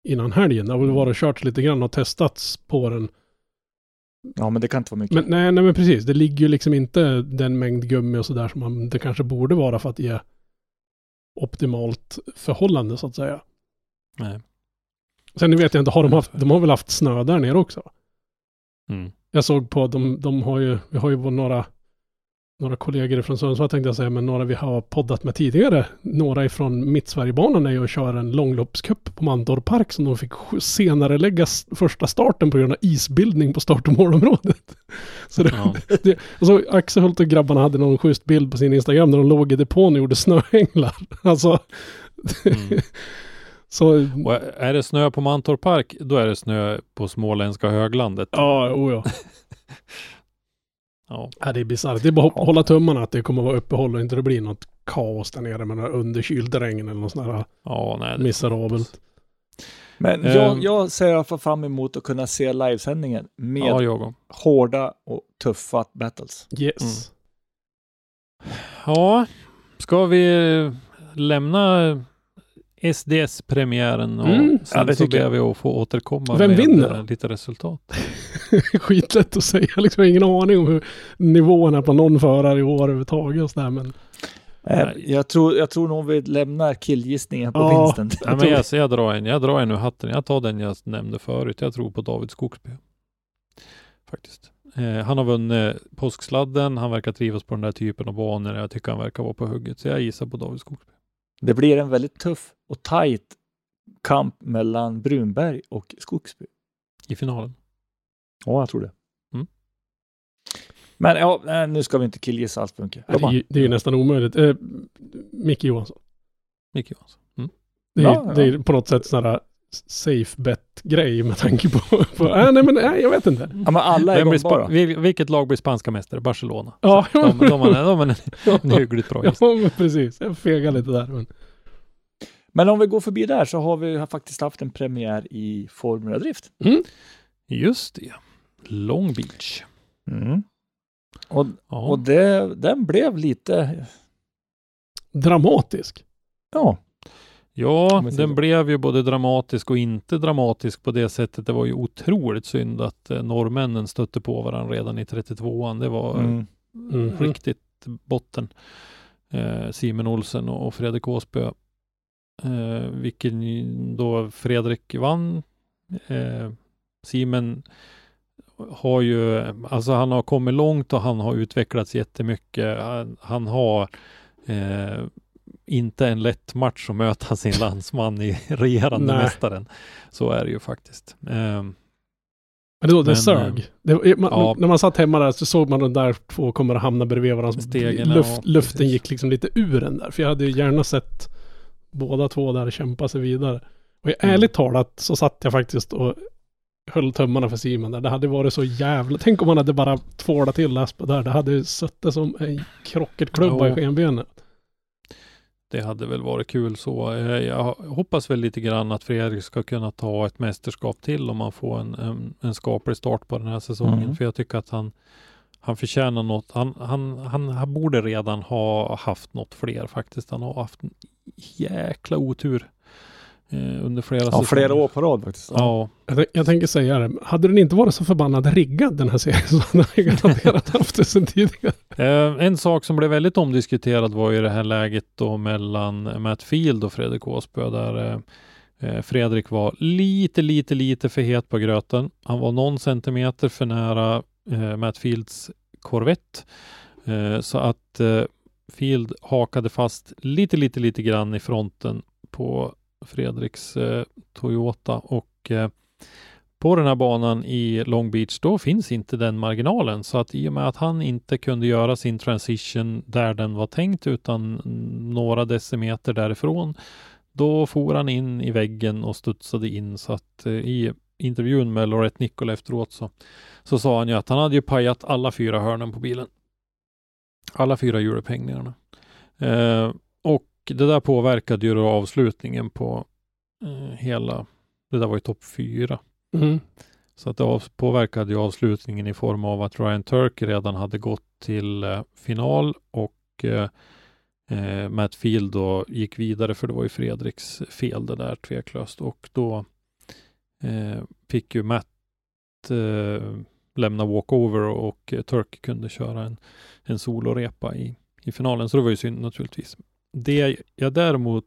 innan helgen. Det har väl varit och kört lite grann och testats på den. Ja, men det kan inte vara mycket. Men nej, nej men precis. Det ligger ju liksom inte den mängd gummi och sådär som man, det kanske borde vara för att ge optimalt förhållande så att säga. Nej. Sen vet jag inte, har de haft, de har väl haft snö där nere också? Mm. Jag såg på, de, de har ju, vi har ju några, några kollegor från Sundsvall tänkte jag säga, men några vi har poddat med tidigare. Några ifrån Mittsverigebanan är ju och kör en långloppscup på Mantorp Park som de fick senare lägga första starten på grund av isbildning på start och målområdet. Så det, Ja. det, och så Axel Hult och grabbarna hade någon schysst bild på sin Instagram där de låg i depån och gjorde snöänglar. Alltså, Mm. så Och är det snö på Mantorp Park, då är det snö på småländska höglandet. ja, oh ja. Ja. Ja, det är bisarrt. Det är bara att hålla tummarna att det kommer att vara uppehåll och inte det blir något kaos där nere med några underkyld regn eller något sånt där Ja, nej. det- miserabelt. Men Ehm. jag, jag ser i alla fall fram emot att kunna se livesändningen med Ja, jag hårda och tuffa battles. Yes. Ja, ska vi lämna SDS-premiären och Mm, sen ja, det så ber jag. vi att få återkomma Vem med vinner eh, lite resultat. Skitlätt att säga. Liksom, jag har ingen aning om hur nivån är på någon förare i år överhuvudtaget. Och sådär, men Eh, Nej. jag, tror, jag tror nog vi lämnar killgissningen på Ja. vinsten. Nej, men jag, så jag, drar en, jag drar en ur hatten. Jag tar den jag nämnde förut. Jag tror på David Skogsby. Faktiskt. Eh, han har vunnit påsksladden. Han verkar trivas på den där typen av banor. Jag tycker han verkar vara på hugget. Så jag gissar på David Skogsby. Det blir en väldigt tuff och tajt kamp mellan Brunberg och Skogsby. I finalen. Ja, jag tror det. Mm. Men ja, nej, nu ska vi inte killgissa allt för mycket. det, är, ju- det är ju nästan omöjligt. Eh, Micke Johansson. Micke Johansson. Mm. Det är, Ja, ja. det är på något sätt här safe bet-grej med tanke på... på äh, nej men nej, jag vet inte. Ja, men alla är gångbara. spa- vil- vilket lag blir spanska mästare? Barcelona. Ja, De, de, de, har, de har en, en hyggligt bra ja, gissning. men precis. Jag fegar lite där. Men... Men om vi går förbi där så har vi faktiskt haft en premiär i Formula Drift. Just det. Long Beach. Mm. Och, Ja. och det, den blev lite, Dramatisk. ja, Ja, den så. blev ju både dramatisk och inte dramatisk på det sättet. Det var ju otroligt synd att eh, norrmännen stötte på varandra redan i 32an. Det var mm. Mhm. riktigt botten. Eh, Simon Olsen och och Fredrik Åsbö. Eh, vilken ju då Fredrik vann. Eh, Simon har ju, alltså han har kommit långt och han har utvecklats jättemycket. Han, han har eh, inte en lätt match att möta sin landsman i regerande Nej. mästaren. Så är det ju faktiskt. Eh, Men det, det Men, sög. Det, man, ja. När man satt hemma där så såg man de där två kommer att hamna bredvid varandra. Stegen, Luft, ja, luften gick liksom lite ur den där. För jag hade ju gärna sett båda två där kämpa sig vidare. Och Mm. ärligt talat så satt jag faktiskt och höll tummarna för Simon där. Det hade varit så jävla... Tänk om man hade bara tvålat till Aspe där. Det hade suttit som en krocketklubba i Jo. skenbenet. Det hade väl varit kul så. Eh, Jag hoppas väl lite grann att Fredrik ska kunna ta ett mästerskap till om man får en, en, en skaplig start på den här säsongen. Mm. För jag tycker att han, han förtjänar något. Han, han, han, han borde redan ha haft något fler faktiskt. Han har haft en jäkla otur eh, under flera ja, flera år på rad faktiskt. Ja, Jag, tänk- jag tänker säga det. Hade den inte varit så förbannat riggad den här serien så hade jag garanterat haft det sedan tidigare. Eh, en sak som blev väldigt omdiskuterad var ju det här läget då mellan Matt Field och Fredrik Åsbö där eh, eh, Fredrik var lite, lite, lite för het på gröten. Han var någon centimeter för nära eh, Matt Fields Corvette. Eh, så att eh, Field hakade fast lite, lite, lite grann i fronten på Fredriks eh, Toyota och eh, på den här banan i Long Beach, då finns inte den marginalen. Så att i och med att han inte kunde göra sin transition där den var tänkt, utan några decimeter därifrån, då for han in i väggen och studsade in. Så att eh, i intervjun med Lorette Nicole efteråt så, så sa han ju att han hade ju pajat alla fyra hörnen på bilen. Alla fyra hjulupphängningarna. Eh, det där påverkade ju då avslutningen på eh, hela, det där var ju topp fyra. Mm. Så att det av, påverkade ju avslutningen i form av att Ryan Turkey redan hade gått till eh, final och eh, eh, Matt Field då gick vidare för det var ju Fredriks fel det där tveklöst och då eh, fick ju Matt eh, lämna walkover och, Turkey kunde köra en, en solorepa i, i finalen så det var ju synd naturligtvis. Det jag däremot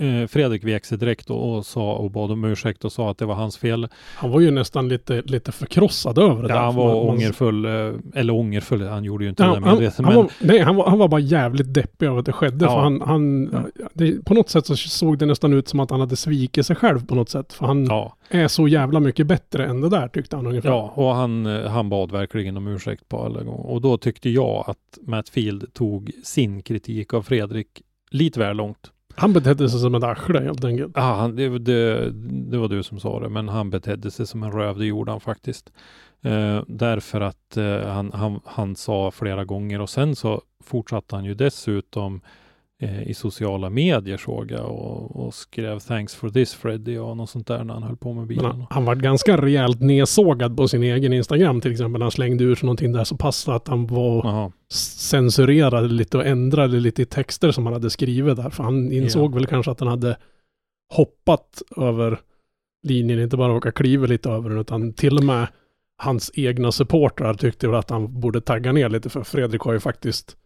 eh, Fredrik vek sig direkt och, och sa och bad om ursäkt och sa att det var hans fel. Han var ju nästan lite, lite förkrossad över det Ja, där. han var man- ångerfull, eh, eller ångerfull, han gjorde ju inte Ja, det han, medvetet. han, Men, var, nej, han, var, han var bara jävligt deppig över att det skedde. Ja. För han, han, Ja. det, på något sätt så såg det nästan ut som att han hade svikit sig själv på något sätt. För han är så jävla mycket bättre än det där tyckte han ungefär. ja, och han, eh, han bad verkligen om ursäkt på alla gånger. Och då tyckte jag att Matt Field tog sin kritik av Fredrik lite väl långt. Han betedde sig som ett arsle helt enkelt. Ja, han, det, det, det var du som sa det, men han betedde sig som en röv, det gjorde han faktiskt. Eh, därför att eh, han, han, han sa flera gånger och sen så fortsatte han ju dessutom i sociala medier såg jag och, och skrev thanks for this Freddy och något sånt där när han höll på med bilen. han, han var ganska rejält nedsågad på sin egen Instagram till exempel. Han slängde ur sig någonting där så pass att han var Jaha, censurerade lite och ändrade lite i texter som han hade skrivit där. För han insåg väl kanske att han hade hoppat över linjen, inte bara råkat kliva lite över den, utan till och med hans egna supportrar tyckte väl att han borde tagga ner lite, för Fredrik har ju faktiskt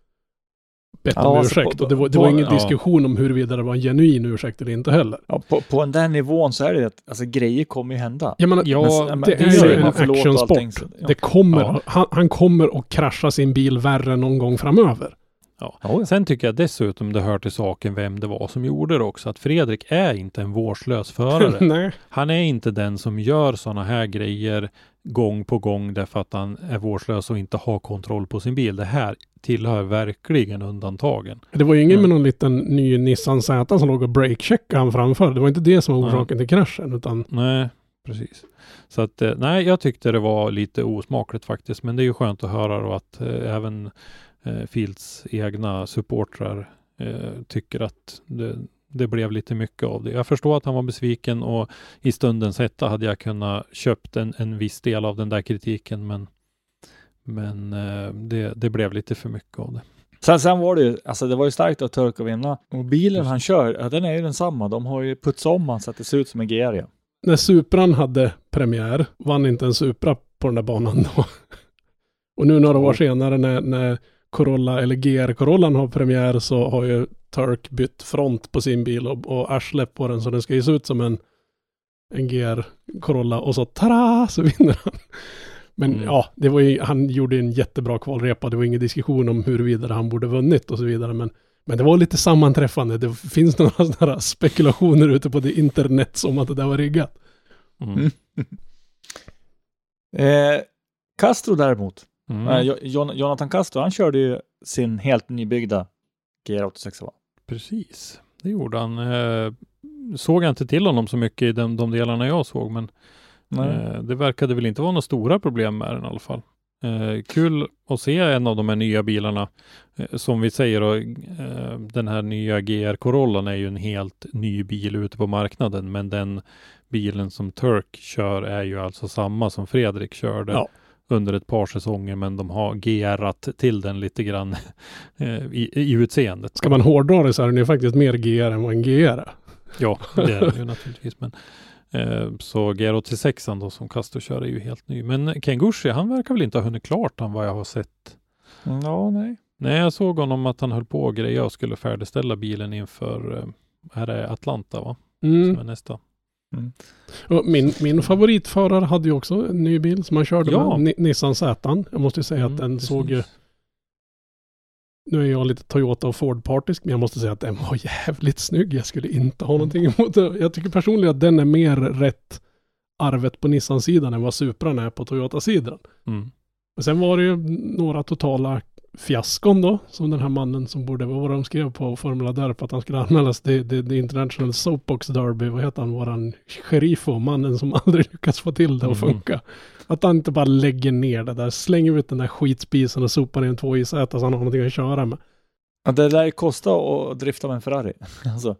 bett Ja, om alltså ursäkt. på- och det var, det på- var ingen ja. diskussion om huruvida det var en genuin ursäkt eller inte heller. Ja, på, på den där nivån så är det att alltså, grejer kommer ju hända. Jag menar, Ja, Men- det men är ju en actionsport. ja. Det kommer, Ja. han, han kommer att krascha sin bil värre någon gång framöver. Ja. Sen tycker jag dessutom det hör till saken vem det var som gjorde det också, att Fredrik är inte en vårdslös förare. Han är inte den som gör sådana här grejer gång på gång därför att han är vårdslös och inte har kontroll på sin bil. Det här tillhör verkligen undantagen. Det var ju ingen med någon liten ny Nissan Z som låg och breakcheckade han framför. Det var inte det som var orsaken till kraschen, utan Nej, precis. Så att eh, nej, jag tyckte det var lite osmakligt faktiskt. Men det är ju skönt att höra då att eh, även Fields egna supportrar eh, tycker att det, det blev lite mycket av det. Jag förstår att han var besviken och i stundens hetta hade jag kunnat köpt en, en viss del av den där kritiken. Men, men eh, det, det blev lite för mycket av det. Sen, sen var det ju, alltså det var ju starkt av Turk att vinna. Och bilen han kör, ja, den är ju densamma. De har ju putsat om han så att det ser ut som en GR. När Supran hade premiär vann inte en Supra på den där banan då. Och nu några år senare när, när Corolla eller GR Corollan har premiär så har ju Turk bytt front på sin bil och, och arslet på den så den ska ju se ut som en, en GR Corolla och så tada så vinner han. Men Mm. ja, det var ju, han gjorde en jättebra kvalrepa. Det var ingen diskussion om huruvida han borde vunnit och så vidare. Men, men det var lite sammanträffande. Det finns några sådana här spekulationer ute på det internet om att det där var riggat. Mm. Mm. Eh, Castro däremot, Mm. eh, Jo- Jon- Jonathan Castro, han körde ju sin helt nybyggda GR86 va? Precis, det gjorde han. Eh, såg jag inte till honom så mycket i de, de delarna jag såg, men eh, det verkade väl inte vara några stora problem med den i alla fall. Kul att se en av de här nya bilarna. Som vi säger, då, den här nya GR Corollan är ju en helt ny bil ute på marknaden, men den bilen som Turk kör är ju alltså samma som Fredrik körde Ja. Under ett par säsonger, men de har GR-at till den lite grann eh, i, i utseendet. Ska man hårdra det så är den ju faktiskt mer GR än vad en GR är. Ja, det är det ju naturligtvis. Men, eh, så GR86 då som Castor kör är ju helt ny. Men Ken Gushi, han verkar väl inte ha hunnit klart han vad jag har sett. Ja, nej. Nej, jag såg honom att han höll på och greja och skulle färdigställa bilen inför, eh, är det Atlanta va? Som Mm. är nästa. Och min, min favoritförare hade ju också en ny bil som han körde Ja. med, Ni- Nissan Z. Jag måste ju säga att Mm, den precis. såg ju, nu är jag lite Toyota och Ford-partisk, men jag måste säga att den var jävligt snygg. Jag skulle inte ha någonting emot det. Jag tycker personligen att den är mer rätt arvet på Nissan-sidan än vad Supran är på Toyota-sidan. Mm. Men sen var det ju några totala fiaskon då, som den här mannen som borde, vad var det de skrev på Formula Derp, att han skulle anmälas till det, det International Soapbox Derby, vad heter han, våran sheriffo, mannen som aldrig lyckats få till det att Mhm. funka. Att han inte bara lägger ner det där, slänger ut den där skitspisen och sopar in två IZ så han har någonting att köra med. Ja, det lär ju kosta att drifta med en Ferrari. alltså,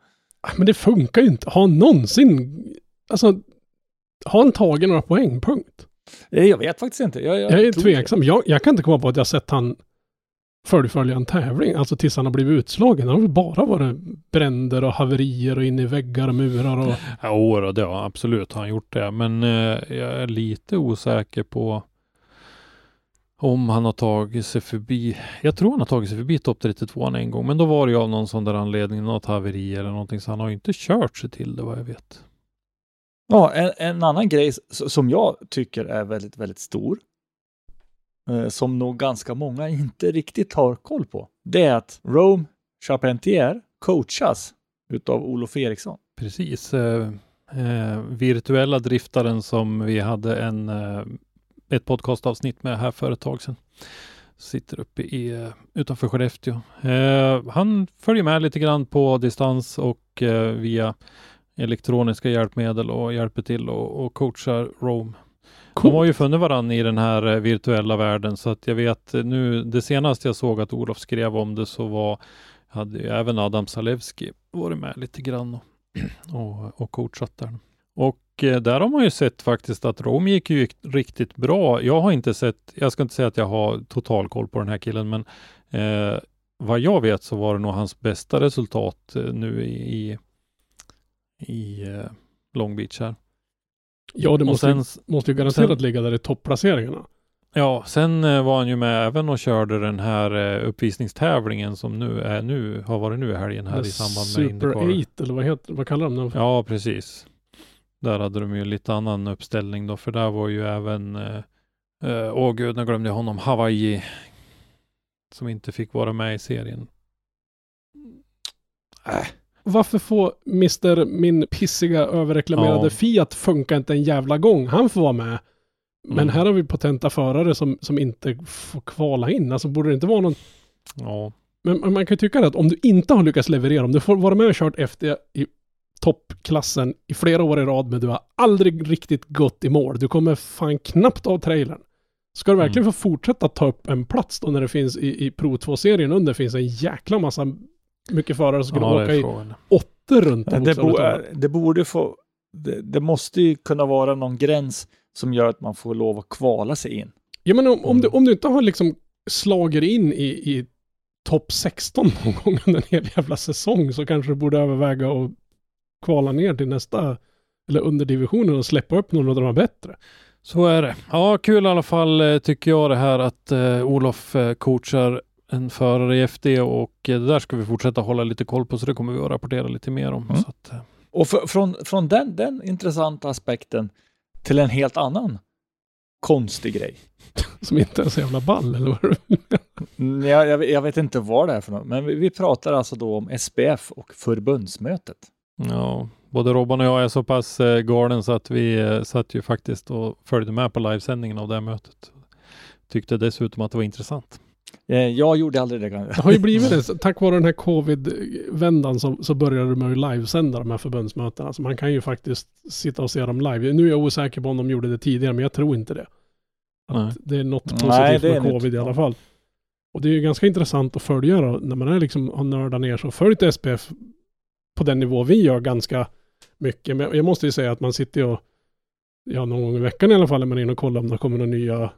Men det funkar ju inte. Har han någonsin, alltså, har han tagit några poäng, punkt. eh, jag vet faktiskt inte. Jag, Jag är tror- tveksam. Jag, jag kan inte komma på att jag sett han fullfölja en tävling, alltså tills han har blivit utslagen. Han har väl bara varit bränder och haverier och in i väggar och murar och... Jo, då, det har absolut har han gjort det. Men eh, jag är lite osäker på om han har tagit sig förbi. Jag tror han har tagit sig förbi topp 32 en gång, men då var det ju av någon sån där anledning, något haveri eller någonting, så han har ju inte kört sig till det vad jag vet. Ja, en, en annan grej som jag tycker är väldigt, väldigt stor, Eh, som nog ganska många inte riktigt har koll på, det är att Rome Charpentier coachas utav Olof Eriksson. Precis. Eh, eh, virtuella driftaren som vi hade en, eh, ett podcastavsnitt med här för ett tag sedan. Sitter uppe i, eh, utanför Skellefteå. Eh, han följer med lite grann på distans och eh, via elektroniska hjälpmedel och hjälper till och, och coachar Rome. De har ju funnit varandra i den här eh, virtuella världen så att jag vet eh, nu, det senaste jag såg att Olof skrev om det så var, hade ju även Adam Salewski varit med lite grann och, och, och coachat där. Och eh, där har man ju sett faktiskt att Rom gick ju riktigt bra. Jag har inte sett, jag ska inte säga att jag har total koll på den här killen, men eh, vad jag vet så var det nog hans bästa resultat nu i, i, i eh, Long Beach här. Ja, det måste, sen, måste ju garanterat sen- ligga där i topplaceringarna. Ja, sen eh, var han ju med även och körde den här eh, uppvisningstävlingen som nu är nu, har varit nu i helgen här i samband med Super Indycar. 8 eller vad heter vad kallar de den? Ja, precis. Där hade de ju lite annan uppställning då, för där var ju även, eh, eh, åh gud, nu glömde jag honom, Hawaii, som inte fick vara med i serien. Varför får Mr. Min pissiga överreklamerade Ja. Fiat funka inte en jävla gång? Han får vara med. Men Mm. här har vi potenta förare som, som inte får kvala in. Alltså borde det inte vara någon... Ja, Men man kan ju tycka att om du inte har lyckats leverera, om du får vara med och kört efter i toppklassen i flera år i rad, men du har aldrig riktigt gått i mål. Du kommer fan knappt av trailern. Ska du verkligen Mm. få fortsätta ta upp en plats då när det finns i, i Pro 2-serien under finns en jäkla massa mycket förare som skulle ja åka i åttor runt den, Det, bo, talat. det borde få, det, det måste ju kunna vara någon gräns som gör att man får lov att kvala sig in. Ja men om, om, Mm. du, om du inte har liksom slagit in i, i topp 16 någon gång under en hel jävla säsong så kanske du borde överväga att kvala ner till nästa eller under divisionen och släppa upp någon av de här bättre. Så är det. Ja, kul i alla fall eh, tycker jag det här att eh, Olof eh, coachar en förare i FD och eh, det där ska vi fortsätta hålla lite koll på så det kommer vi att rapportera lite mer om. Mm. Så att, eh, Och för, från, från den, den intressanta aspekten till en helt annan konstig grej. Som inte är så jävla ball eller vad Mm, Jag, jag, jag vet inte vad det är för något, men vi, vi pratar alltså då om SPF och förbundsmötet. Ja, både Robban och jag är så pass eh, galen så att vi eh, satt ju faktiskt och följde med på livesändningen av det här mötet. Tyckte dessutom att det var intressant. Eh, Jag gjorde aldrig det. Det har ju blivit det. Tack vare den här covid-vändan så, så började de ju livesända de här förbundsmötena. Så man kan ju faktiskt sitta och se dem live. Nu är jag osäker på om de gjorde det tidigare, men jag tror inte det. Nej. Att det är något Nej, positivt det är med nytt. covid i alla fall. Och det är ju ganska intressant att följa då, när man är liksom, har nördat ner så. Följt SPF på den nivå vi gör ganska mycket. Men jag måste ju säga att man sitter ju och, ja någon gång i veckan i alla fall, är man inne och kollar om det kommer några nya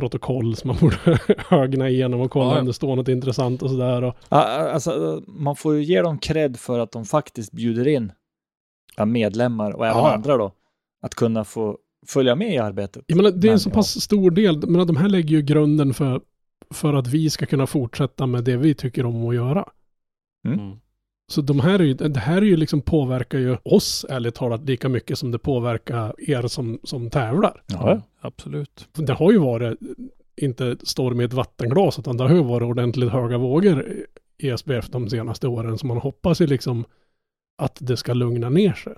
protokoll som man borde ögna igenom och kolla Ja, om det står något intressant och sådär. Och, Alltså, man får ju ge dem cred för att de faktiskt bjuder in medlemmar och även Ja. andra då, att kunna få följa med i arbetet. Jag menar, det är en så ja. pass stor del, men de här lägger ju grunden för, för att vi ska kunna fortsätta med det vi tycker om att göra. Mm. Så de här är ju, det här är ju liksom påverkar ju oss ärligt talat lika mycket som det påverkar er som, som tävlar. Ja. absolut. Det har ju varit, inte storm i ett vattenglas, utan det har ju varit ordentligt höga vågor i SBF de senaste åren. Så man hoppas ju liksom att det ska lugna ner sig.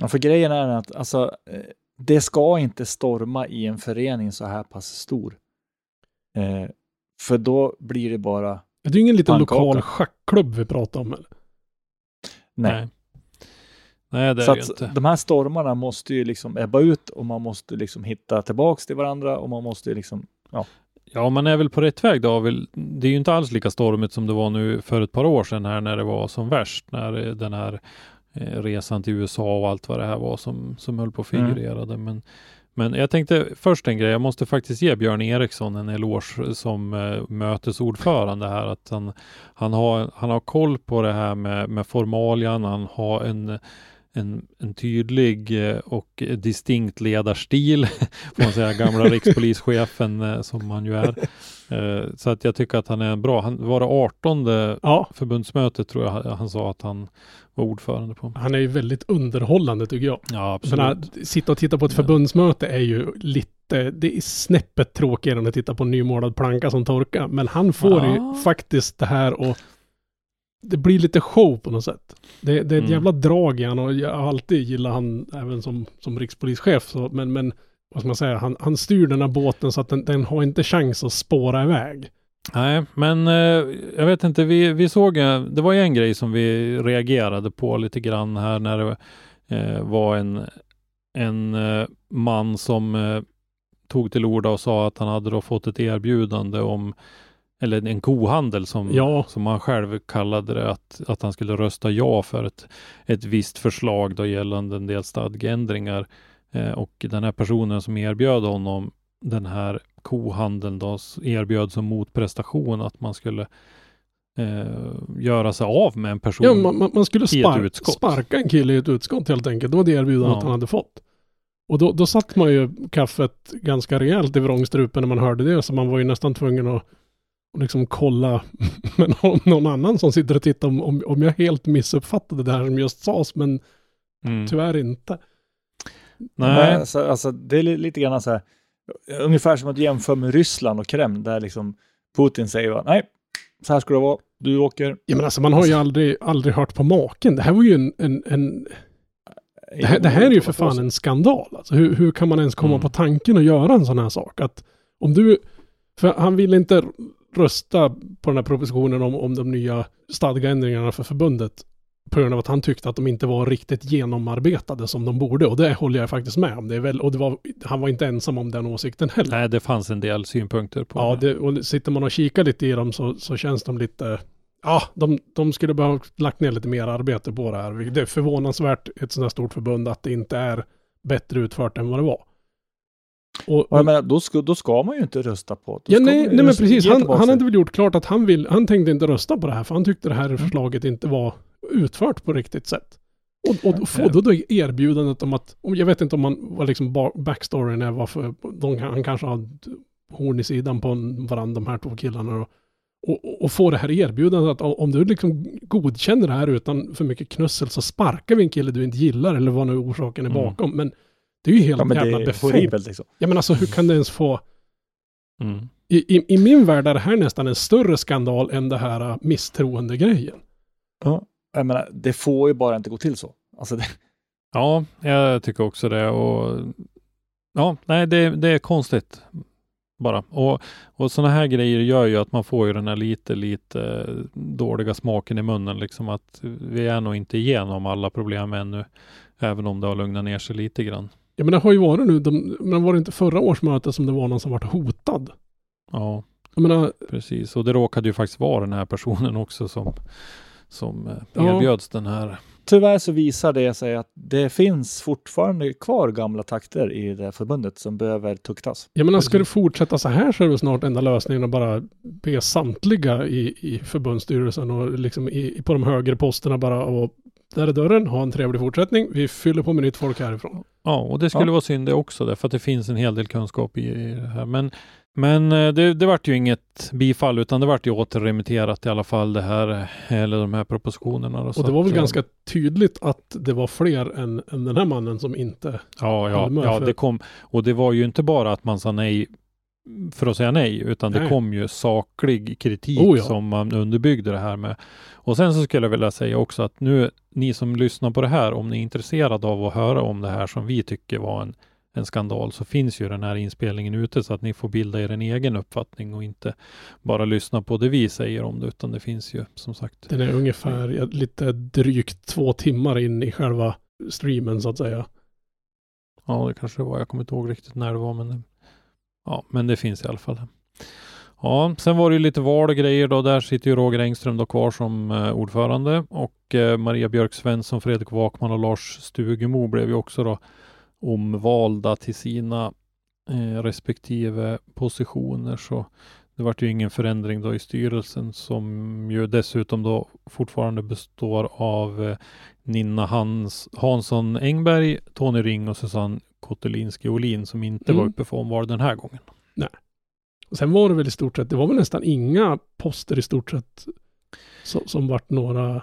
Ja, för grejen är att alltså, eh, det ska inte storma i en förening så här pass stor. Eh, för då blir det bara, Det är ju ingen liten Pannkaka. lokal schackklubb vi pratar om. Eller? Nej. Nej. Nej, det Så är att inte. de här stormarna måste ju liksom ebba ut och man måste liksom hitta tillbaks till varandra och man måste liksom, Ja, man är väl på rätt väg då. Det är ju inte alls lika stormigt som det var nu för ett par år sedan här när det var som värst. När eh, den här eh, resan till USA och allt vad det här var som, som höll på och Mm. figurerade. Men, men jag tänkte först en grej. Jag måste faktiskt ge Björn Eriksson en eloge som eh, mötesordförande här. Att han, han, har, han har koll på det här med, med formalian. Han har en en, en tydlig eh, och distinkt ledarstil, får man säga, gamla rikspolischefen eh, som han ju är. Eh, Så att jag tycker att han är bra. Han var det 18 Ja, förbundsmötet tror jag han sa att han var ordförande på. han är ju väldigt underhållande tycker jag. Ja, absolut. sitta och titta på ett förbundsmöte är ju lite, det är snäppet tråkigare än att titta på en nymålad planka som torkar. Men han får Ja. ju faktiskt det här och det blir lite show på något sätt. Det, det är ett Mm. jävla drag i han och jag har alltid gillat han även som, som rikspolischef. Så, men, men vad ska man säga, han, han styr den här båten så att den, den har inte chans att spåra iväg. Nej, men eh, jag vet inte, vi, vi såg, det var ju en grej som vi reagerade på lite grann här när det eh, var en, en eh, man som eh, tog till orda och sa att han hade då fått ett erbjudande om eller en kohandel som, Ja. som han själv kallade det, att, att han skulle rösta ja för ett, ett visst förslag då gällande en del stadgeändringar. Eh, och den här personen som erbjöd honom den här kohandeln då erbjöd som motprestation att man skulle eh, göra sig av med en person. Ja, man, man, skulle spar, sparka en kille i ett utskott helt enkelt. Det var det erbjudandet Ja. han hade fått. Och då, då satt man ju kaffet ganska rejält i vrångstrupen när man hörde det. Så man var ju nästan tvungen att, att liksom kolla med någon, någon annan som sitter och tittar om, om, om jag helt missuppfattade det här som just sades. Men Mm. tyvärr inte. Nej, alltså, alltså, det är li- lite grann så här, ungefär som att jämföra med Ryssland och Kreml, där liksom Putin säger va, nej, så här ska det vara, du åker. Ja men alltså man har ju aldrig, aldrig hört på maken. Det här var ju en, en, en det, här, det här är ju för fan en skandal. Alltså, hur, hur kan man ens komma Mm. på tanken att göra en sån här sak? Att om du, för han ville inte rösta på den här propositionen om, om de nya stadgeändringarna för förbundet på grund av att han tyckte att de inte var riktigt genomarbetade som de borde. Och det håller jag faktiskt med om. Det är väl, och var, han var inte ensam om den åsikten heller. nej, det fanns en del synpunkter på Ja, det. det, och sitter man och kikar lite i dem så, så känns de lite... Ja, de, de skulle behöva lagt ner lite mer arbete på det här. Det är förvånansvärt ett sådant här stort förbund att det inte är bättre utfört än vad det var. Och, Och och, menar, då, ska, då ska man ju inte rösta på det. Ja, nej, nej men precis. Han, han hade väl gjort klart att han vill, han tänkte inte rösta på det här för han tyckte det Mm. här förslaget inte var utfört på riktigt sätt. Och, och då får då, då erbjudandet om att, om, jag vet inte om man, vad liksom ba- backstoryn är, varför de, han kanske har horn i sidan på varandra, de här två killarna då. Och, och, och få det här erbjudandet att om du liksom godkänner det här utan för mycket knussel så sparkar vi en kille du inte gillar eller vad nu orsaken är Mm. bakom. Men det är ju helt Ja, men jävla befängt. horribelt liksom. Ja men alltså hur kan det ens få Mm. i, i, I min värld är det här nästan en större skandal än det här äh, misstroende-grejen. Ja. Jag menar, det får ju bara inte gå till så. Alltså det, Ja, jag tycker också det. Och ja, nej, det, det är konstigt bara. Och, och sådana här grejer gör ju att man får ju den här lite, lite dåliga smaken i munnen. Liksom att vi är nog inte igenom alla problem ännu. Även om det har lugnat ner sig lite grann. Ja men det har ju varit nu, de, men var det inte förra årsmötet som det var någon som var hotad? Ja, Jag menar, precis. Och det råkade ju faktiskt vara den här personen också som, som eh, Ja. erbjöds den här. tyvärr så visar det sig att det finns fortfarande kvar gamla takter i det här förbundet som behöver tuktas. jag menar ska det fortsätta så här så är det snart enda lösningen att bara be samtliga i, i förbundsstyrelsen och liksom i, på de högre posterna bara och där är dörren, ha en trevlig fortsättning. Vi fyller på med nytt folk härifrån. Ja, och det skulle Ja. vara synd det också därför att det finns en hel del kunskap i, i det här. Men, men eh, det, det vart ju inget bifall utan det vart ju återremitterat i alla fall det här, eller de här propositionerna. då. Och det var att, väl eh, ganska tydligt att det var fler än, än den här mannen som inte... Ja, ja, ja för- det kom. Och det var ju inte bara att man sa nej för att säga nej, utan det Nej. kom ju saklig kritik Oh ja. som man underbyggde det här med. Och sen så skulle jag vilja säga också att nu, ni som lyssnar på det här, om ni är intresserade av att höra om det här som vi tycker var en en skandal så finns ju den här inspelningen ute så att ni får bilda er en egen uppfattning och inte bara lyssna på det vi säger om det utan det finns ju som sagt. Den är ungefär ja, lite drygt två timmar in i själva streamen så att säga. Ja, det kanske det var. Jag kommer inte ihåg riktigt när det var, men det, ja, men det finns i alla fall. Ja, sen var det ju lite val och grejer då. Där sitter ju Roger Engström då kvar som eh, ordförande och eh, Maria Björk Svensson, Fredrik Wakman och Lars Stugemo blev ju också då omvalda till sina eh, respektive positioner. Så det vart ju ingen förändring då i styrelsen som ju dessutom då fortfarande består av eh, Ninna Hans, Hansson Engberg, Tony Ring och Susanne Kotelinski Olin som inte Mm. var uppe för omval den här gången. Och sen var det väl i stort sett, det var väl nästan inga poster i stort sett som, som vart några,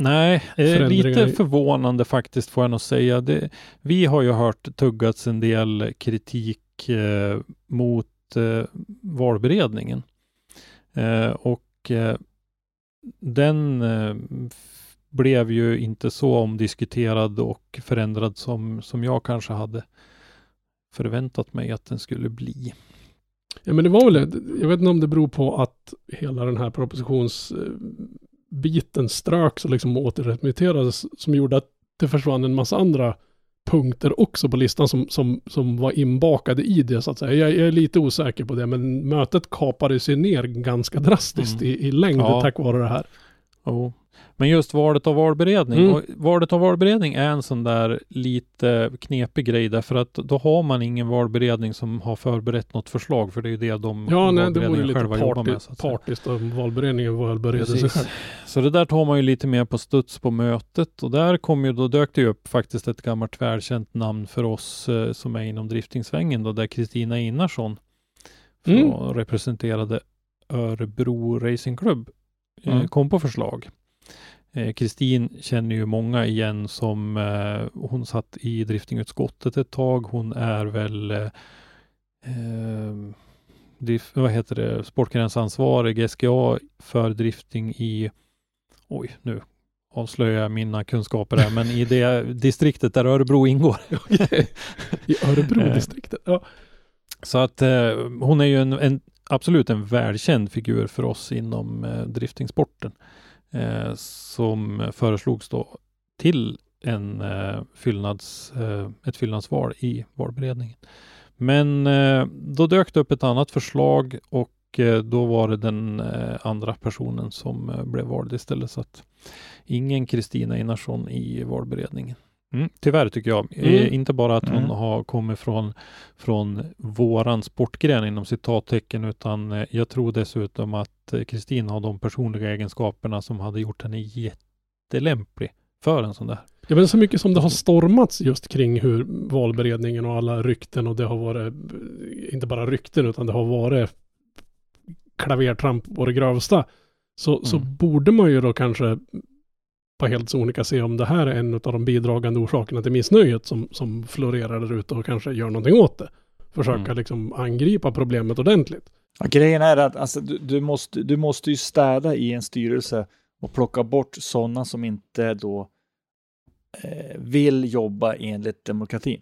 Nej, eh, lite förvånande faktiskt får jag nog säga. Det, vi har ju hört tuggats en del kritik eh, mot eh, valberedningen. Eh, och eh, den eh, blev ju inte så omdiskuterad och förändrad som, som jag kanske hade förväntat mig att den skulle bli. ja men det var väl, jag vet inte om det beror på att hela den här propositionsbiten ströks och liksom återremitterades som gjorde att det försvann en massa andra punkter också på listan som, som, som var inbakade i det så att säga. Jag, jag är lite osäker på det men mötet kapades ju ner ganska drastiskt Mm. i, i längd Ja. tack vare det här. Jo. Men just valet av valberedning. Mm. Och valet av valberedning är en sån där lite knepig grej därför att då har man ingen valberedning som har förberett något förslag för det är ju det de Ja, nej, det vore lite själva jobbar med. Säga. partiskt om valberedningen förbereder sig själv. så det där tar man ju lite mer på studs på mötet och där kom ju, då dök det ju upp faktiskt ett gammalt välkänt namn för oss eh, som är inom driftingsvängen då där Kristina Einarsson Mm. representerade Örebro Racing Club eh, Mm. kom på förslag. Eh, Kristin känner ju många igen som eh, hon satt i driftingutskottet ett tag. Hon är väl eh, eh, drif, vad heter det, sportgränsansvarig SGA för drifting i, oj nu avslöjar jag mina kunskaper här, men i det distriktet där Örebro ingår. I Örebro-distriktet. Ja. Så att eh, hon är ju en, en, absolut en välkänd figur för oss inom eh, driftingsporten. Eh, som föreslogs då till en eh, fyllnads, eh, ett fyllnadsval i valberedningen. Men eh, då dök det upp ett annat förslag och eh, då var det den eh, andra personen som eh, blev vald istället. Så att ingen Kristina Einarsson i valberedningen. Mm, tyvärr tycker jag. Eh, Mm. inte bara att hon Mm. har kommit från, från våran sportgren inom citattecken utan eh, jag tror dessutom att eh, Kristin har de personliga egenskaperna som hade gjort henne jättelämplig för en sån där. Ja, men så mycket som det har stormats just kring hur valberedningen och alla rykten och det har varit, inte bara rykten utan det har varit klavertramp på det grövsta. Så, så Mm. borde man ju då kanske på helt sonika se om det här är en av de bidragande orsakerna till missnöjet som, som florerar där ute och kanske gör någonting åt det. Försöka Mm. liksom angripa problemet ordentligt. Ja, grejen är att alltså, du, du, måste, du måste ju städa i en styrelse och plocka bort sådana som inte då eh, vill jobba enligt demokratin.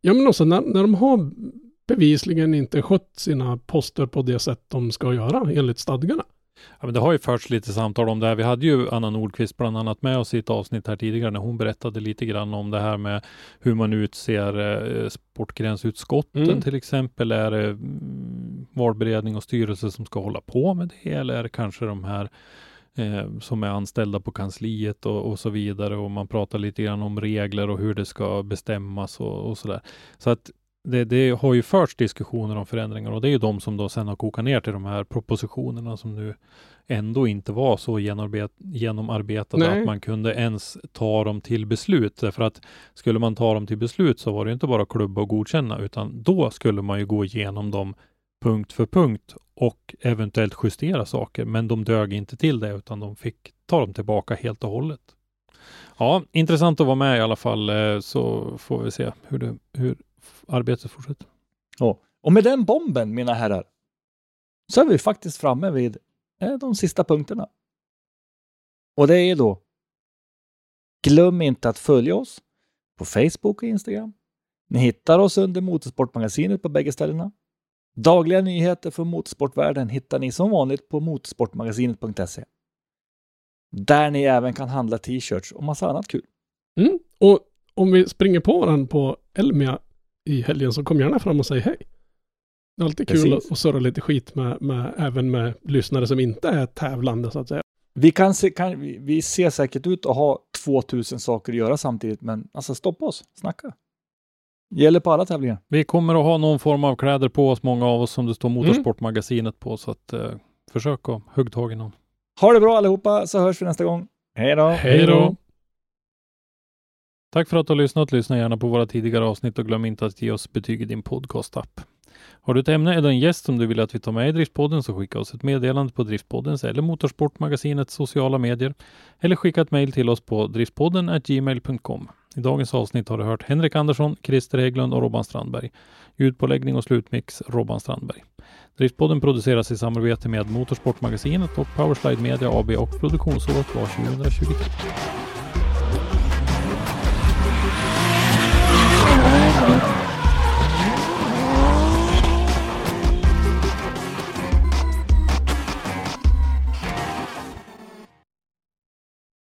Ja men också när, när de har bevisligen inte skött sina poster på det sätt de ska göra enligt stadgarna. Ja, men det har ju förts lite samtal om det här. Vi hade ju Anna Nordqvist bland annat med oss i ett avsnitt här tidigare när hon berättade lite grann om det här med hur man utser eh, sportgränsutskotten Mm. till exempel. Är det mm, valberedning och styrelse som ska hålla på med det eller är det kanske de här eh, som är anställda på kansliet och, och så vidare och man pratar lite grann om regler och hur det ska bestämmas och, och så där. Så att det, det har ju förts diskussioner om förändringar och det är ju de som då sen har kokat ner till de här propositionerna som nu ändå inte var så genomarbet, genomarbetade Nej. att man kunde ens ta dem till beslut. Därför att skulle man ta dem till beslut så var det inte bara klubba och godkänna utan då skulle man ju gå igenom dem punkt för punkt och eventuellt justera saker. Men de dög inte till det utan de fick ta dem tillbaka helt och hållet. Ja, intressant att vara med i alla fall eh, så får vi se hur, det, hur arbetet fortsätter. Ja. Och med den bomben, mina herrar, så är vi faktiskt framme vid eh, de sista punkterna. Och det är då Glöm inte att följa oss på Facebook och Instagram. Ni hittar oss under Motorsportmagasinet på bägge ställena. Dagliga nyheter från motorsportvärlden hittar ni som vanligt på motorsportmagasinet.se. Där ni även kan handla t-shirts och massa annat kul. Mm. Och om vi springer på varandra på Elmia i helgen så kom gärna fram och säg hej. Det är alltid kul Precis. att, surra lite skit med, med, även med lyssnare som inte är tävlande så att säga. Vi, kan se, kan, vi, vi ser säkert ut att ha 2000 saker att göra samtidigt, men alltså stoppa oss, snacka. Gäller på alla tävlingar. Vi kommer att ha någon form av kläder på oss, många av oss, som det står Mm. Motorsportmagasinet på, så att eh, försök att hugg tag i någon. Ha det bra allihopa, så hörs vi nästa gång. Hej då! Hej då! Tack för att du har lyssnat. Lyssna gärna på våra tidigare avsnitt och glöm inte att ge oss betyg i din podcastapp. Har du ett ämne eller en gäst som du vill att vi tar med i Driftpodden så skicka oss ett meddelande på Driftpoddens eller Motorsportmagasinets sociala medier eller skicka ett mejl till oss på driftpodden gmail.com. I dagens avsnitt har du hört Henrik Andersson, Christer Hägglund och Robban Strandberg. Ljudpåläggning och slutmix Robban Strandberg. Driftpodden produceras i samarbete med Motorsportmagasinet och Powerslide Media AB och produktionsåret var 2023.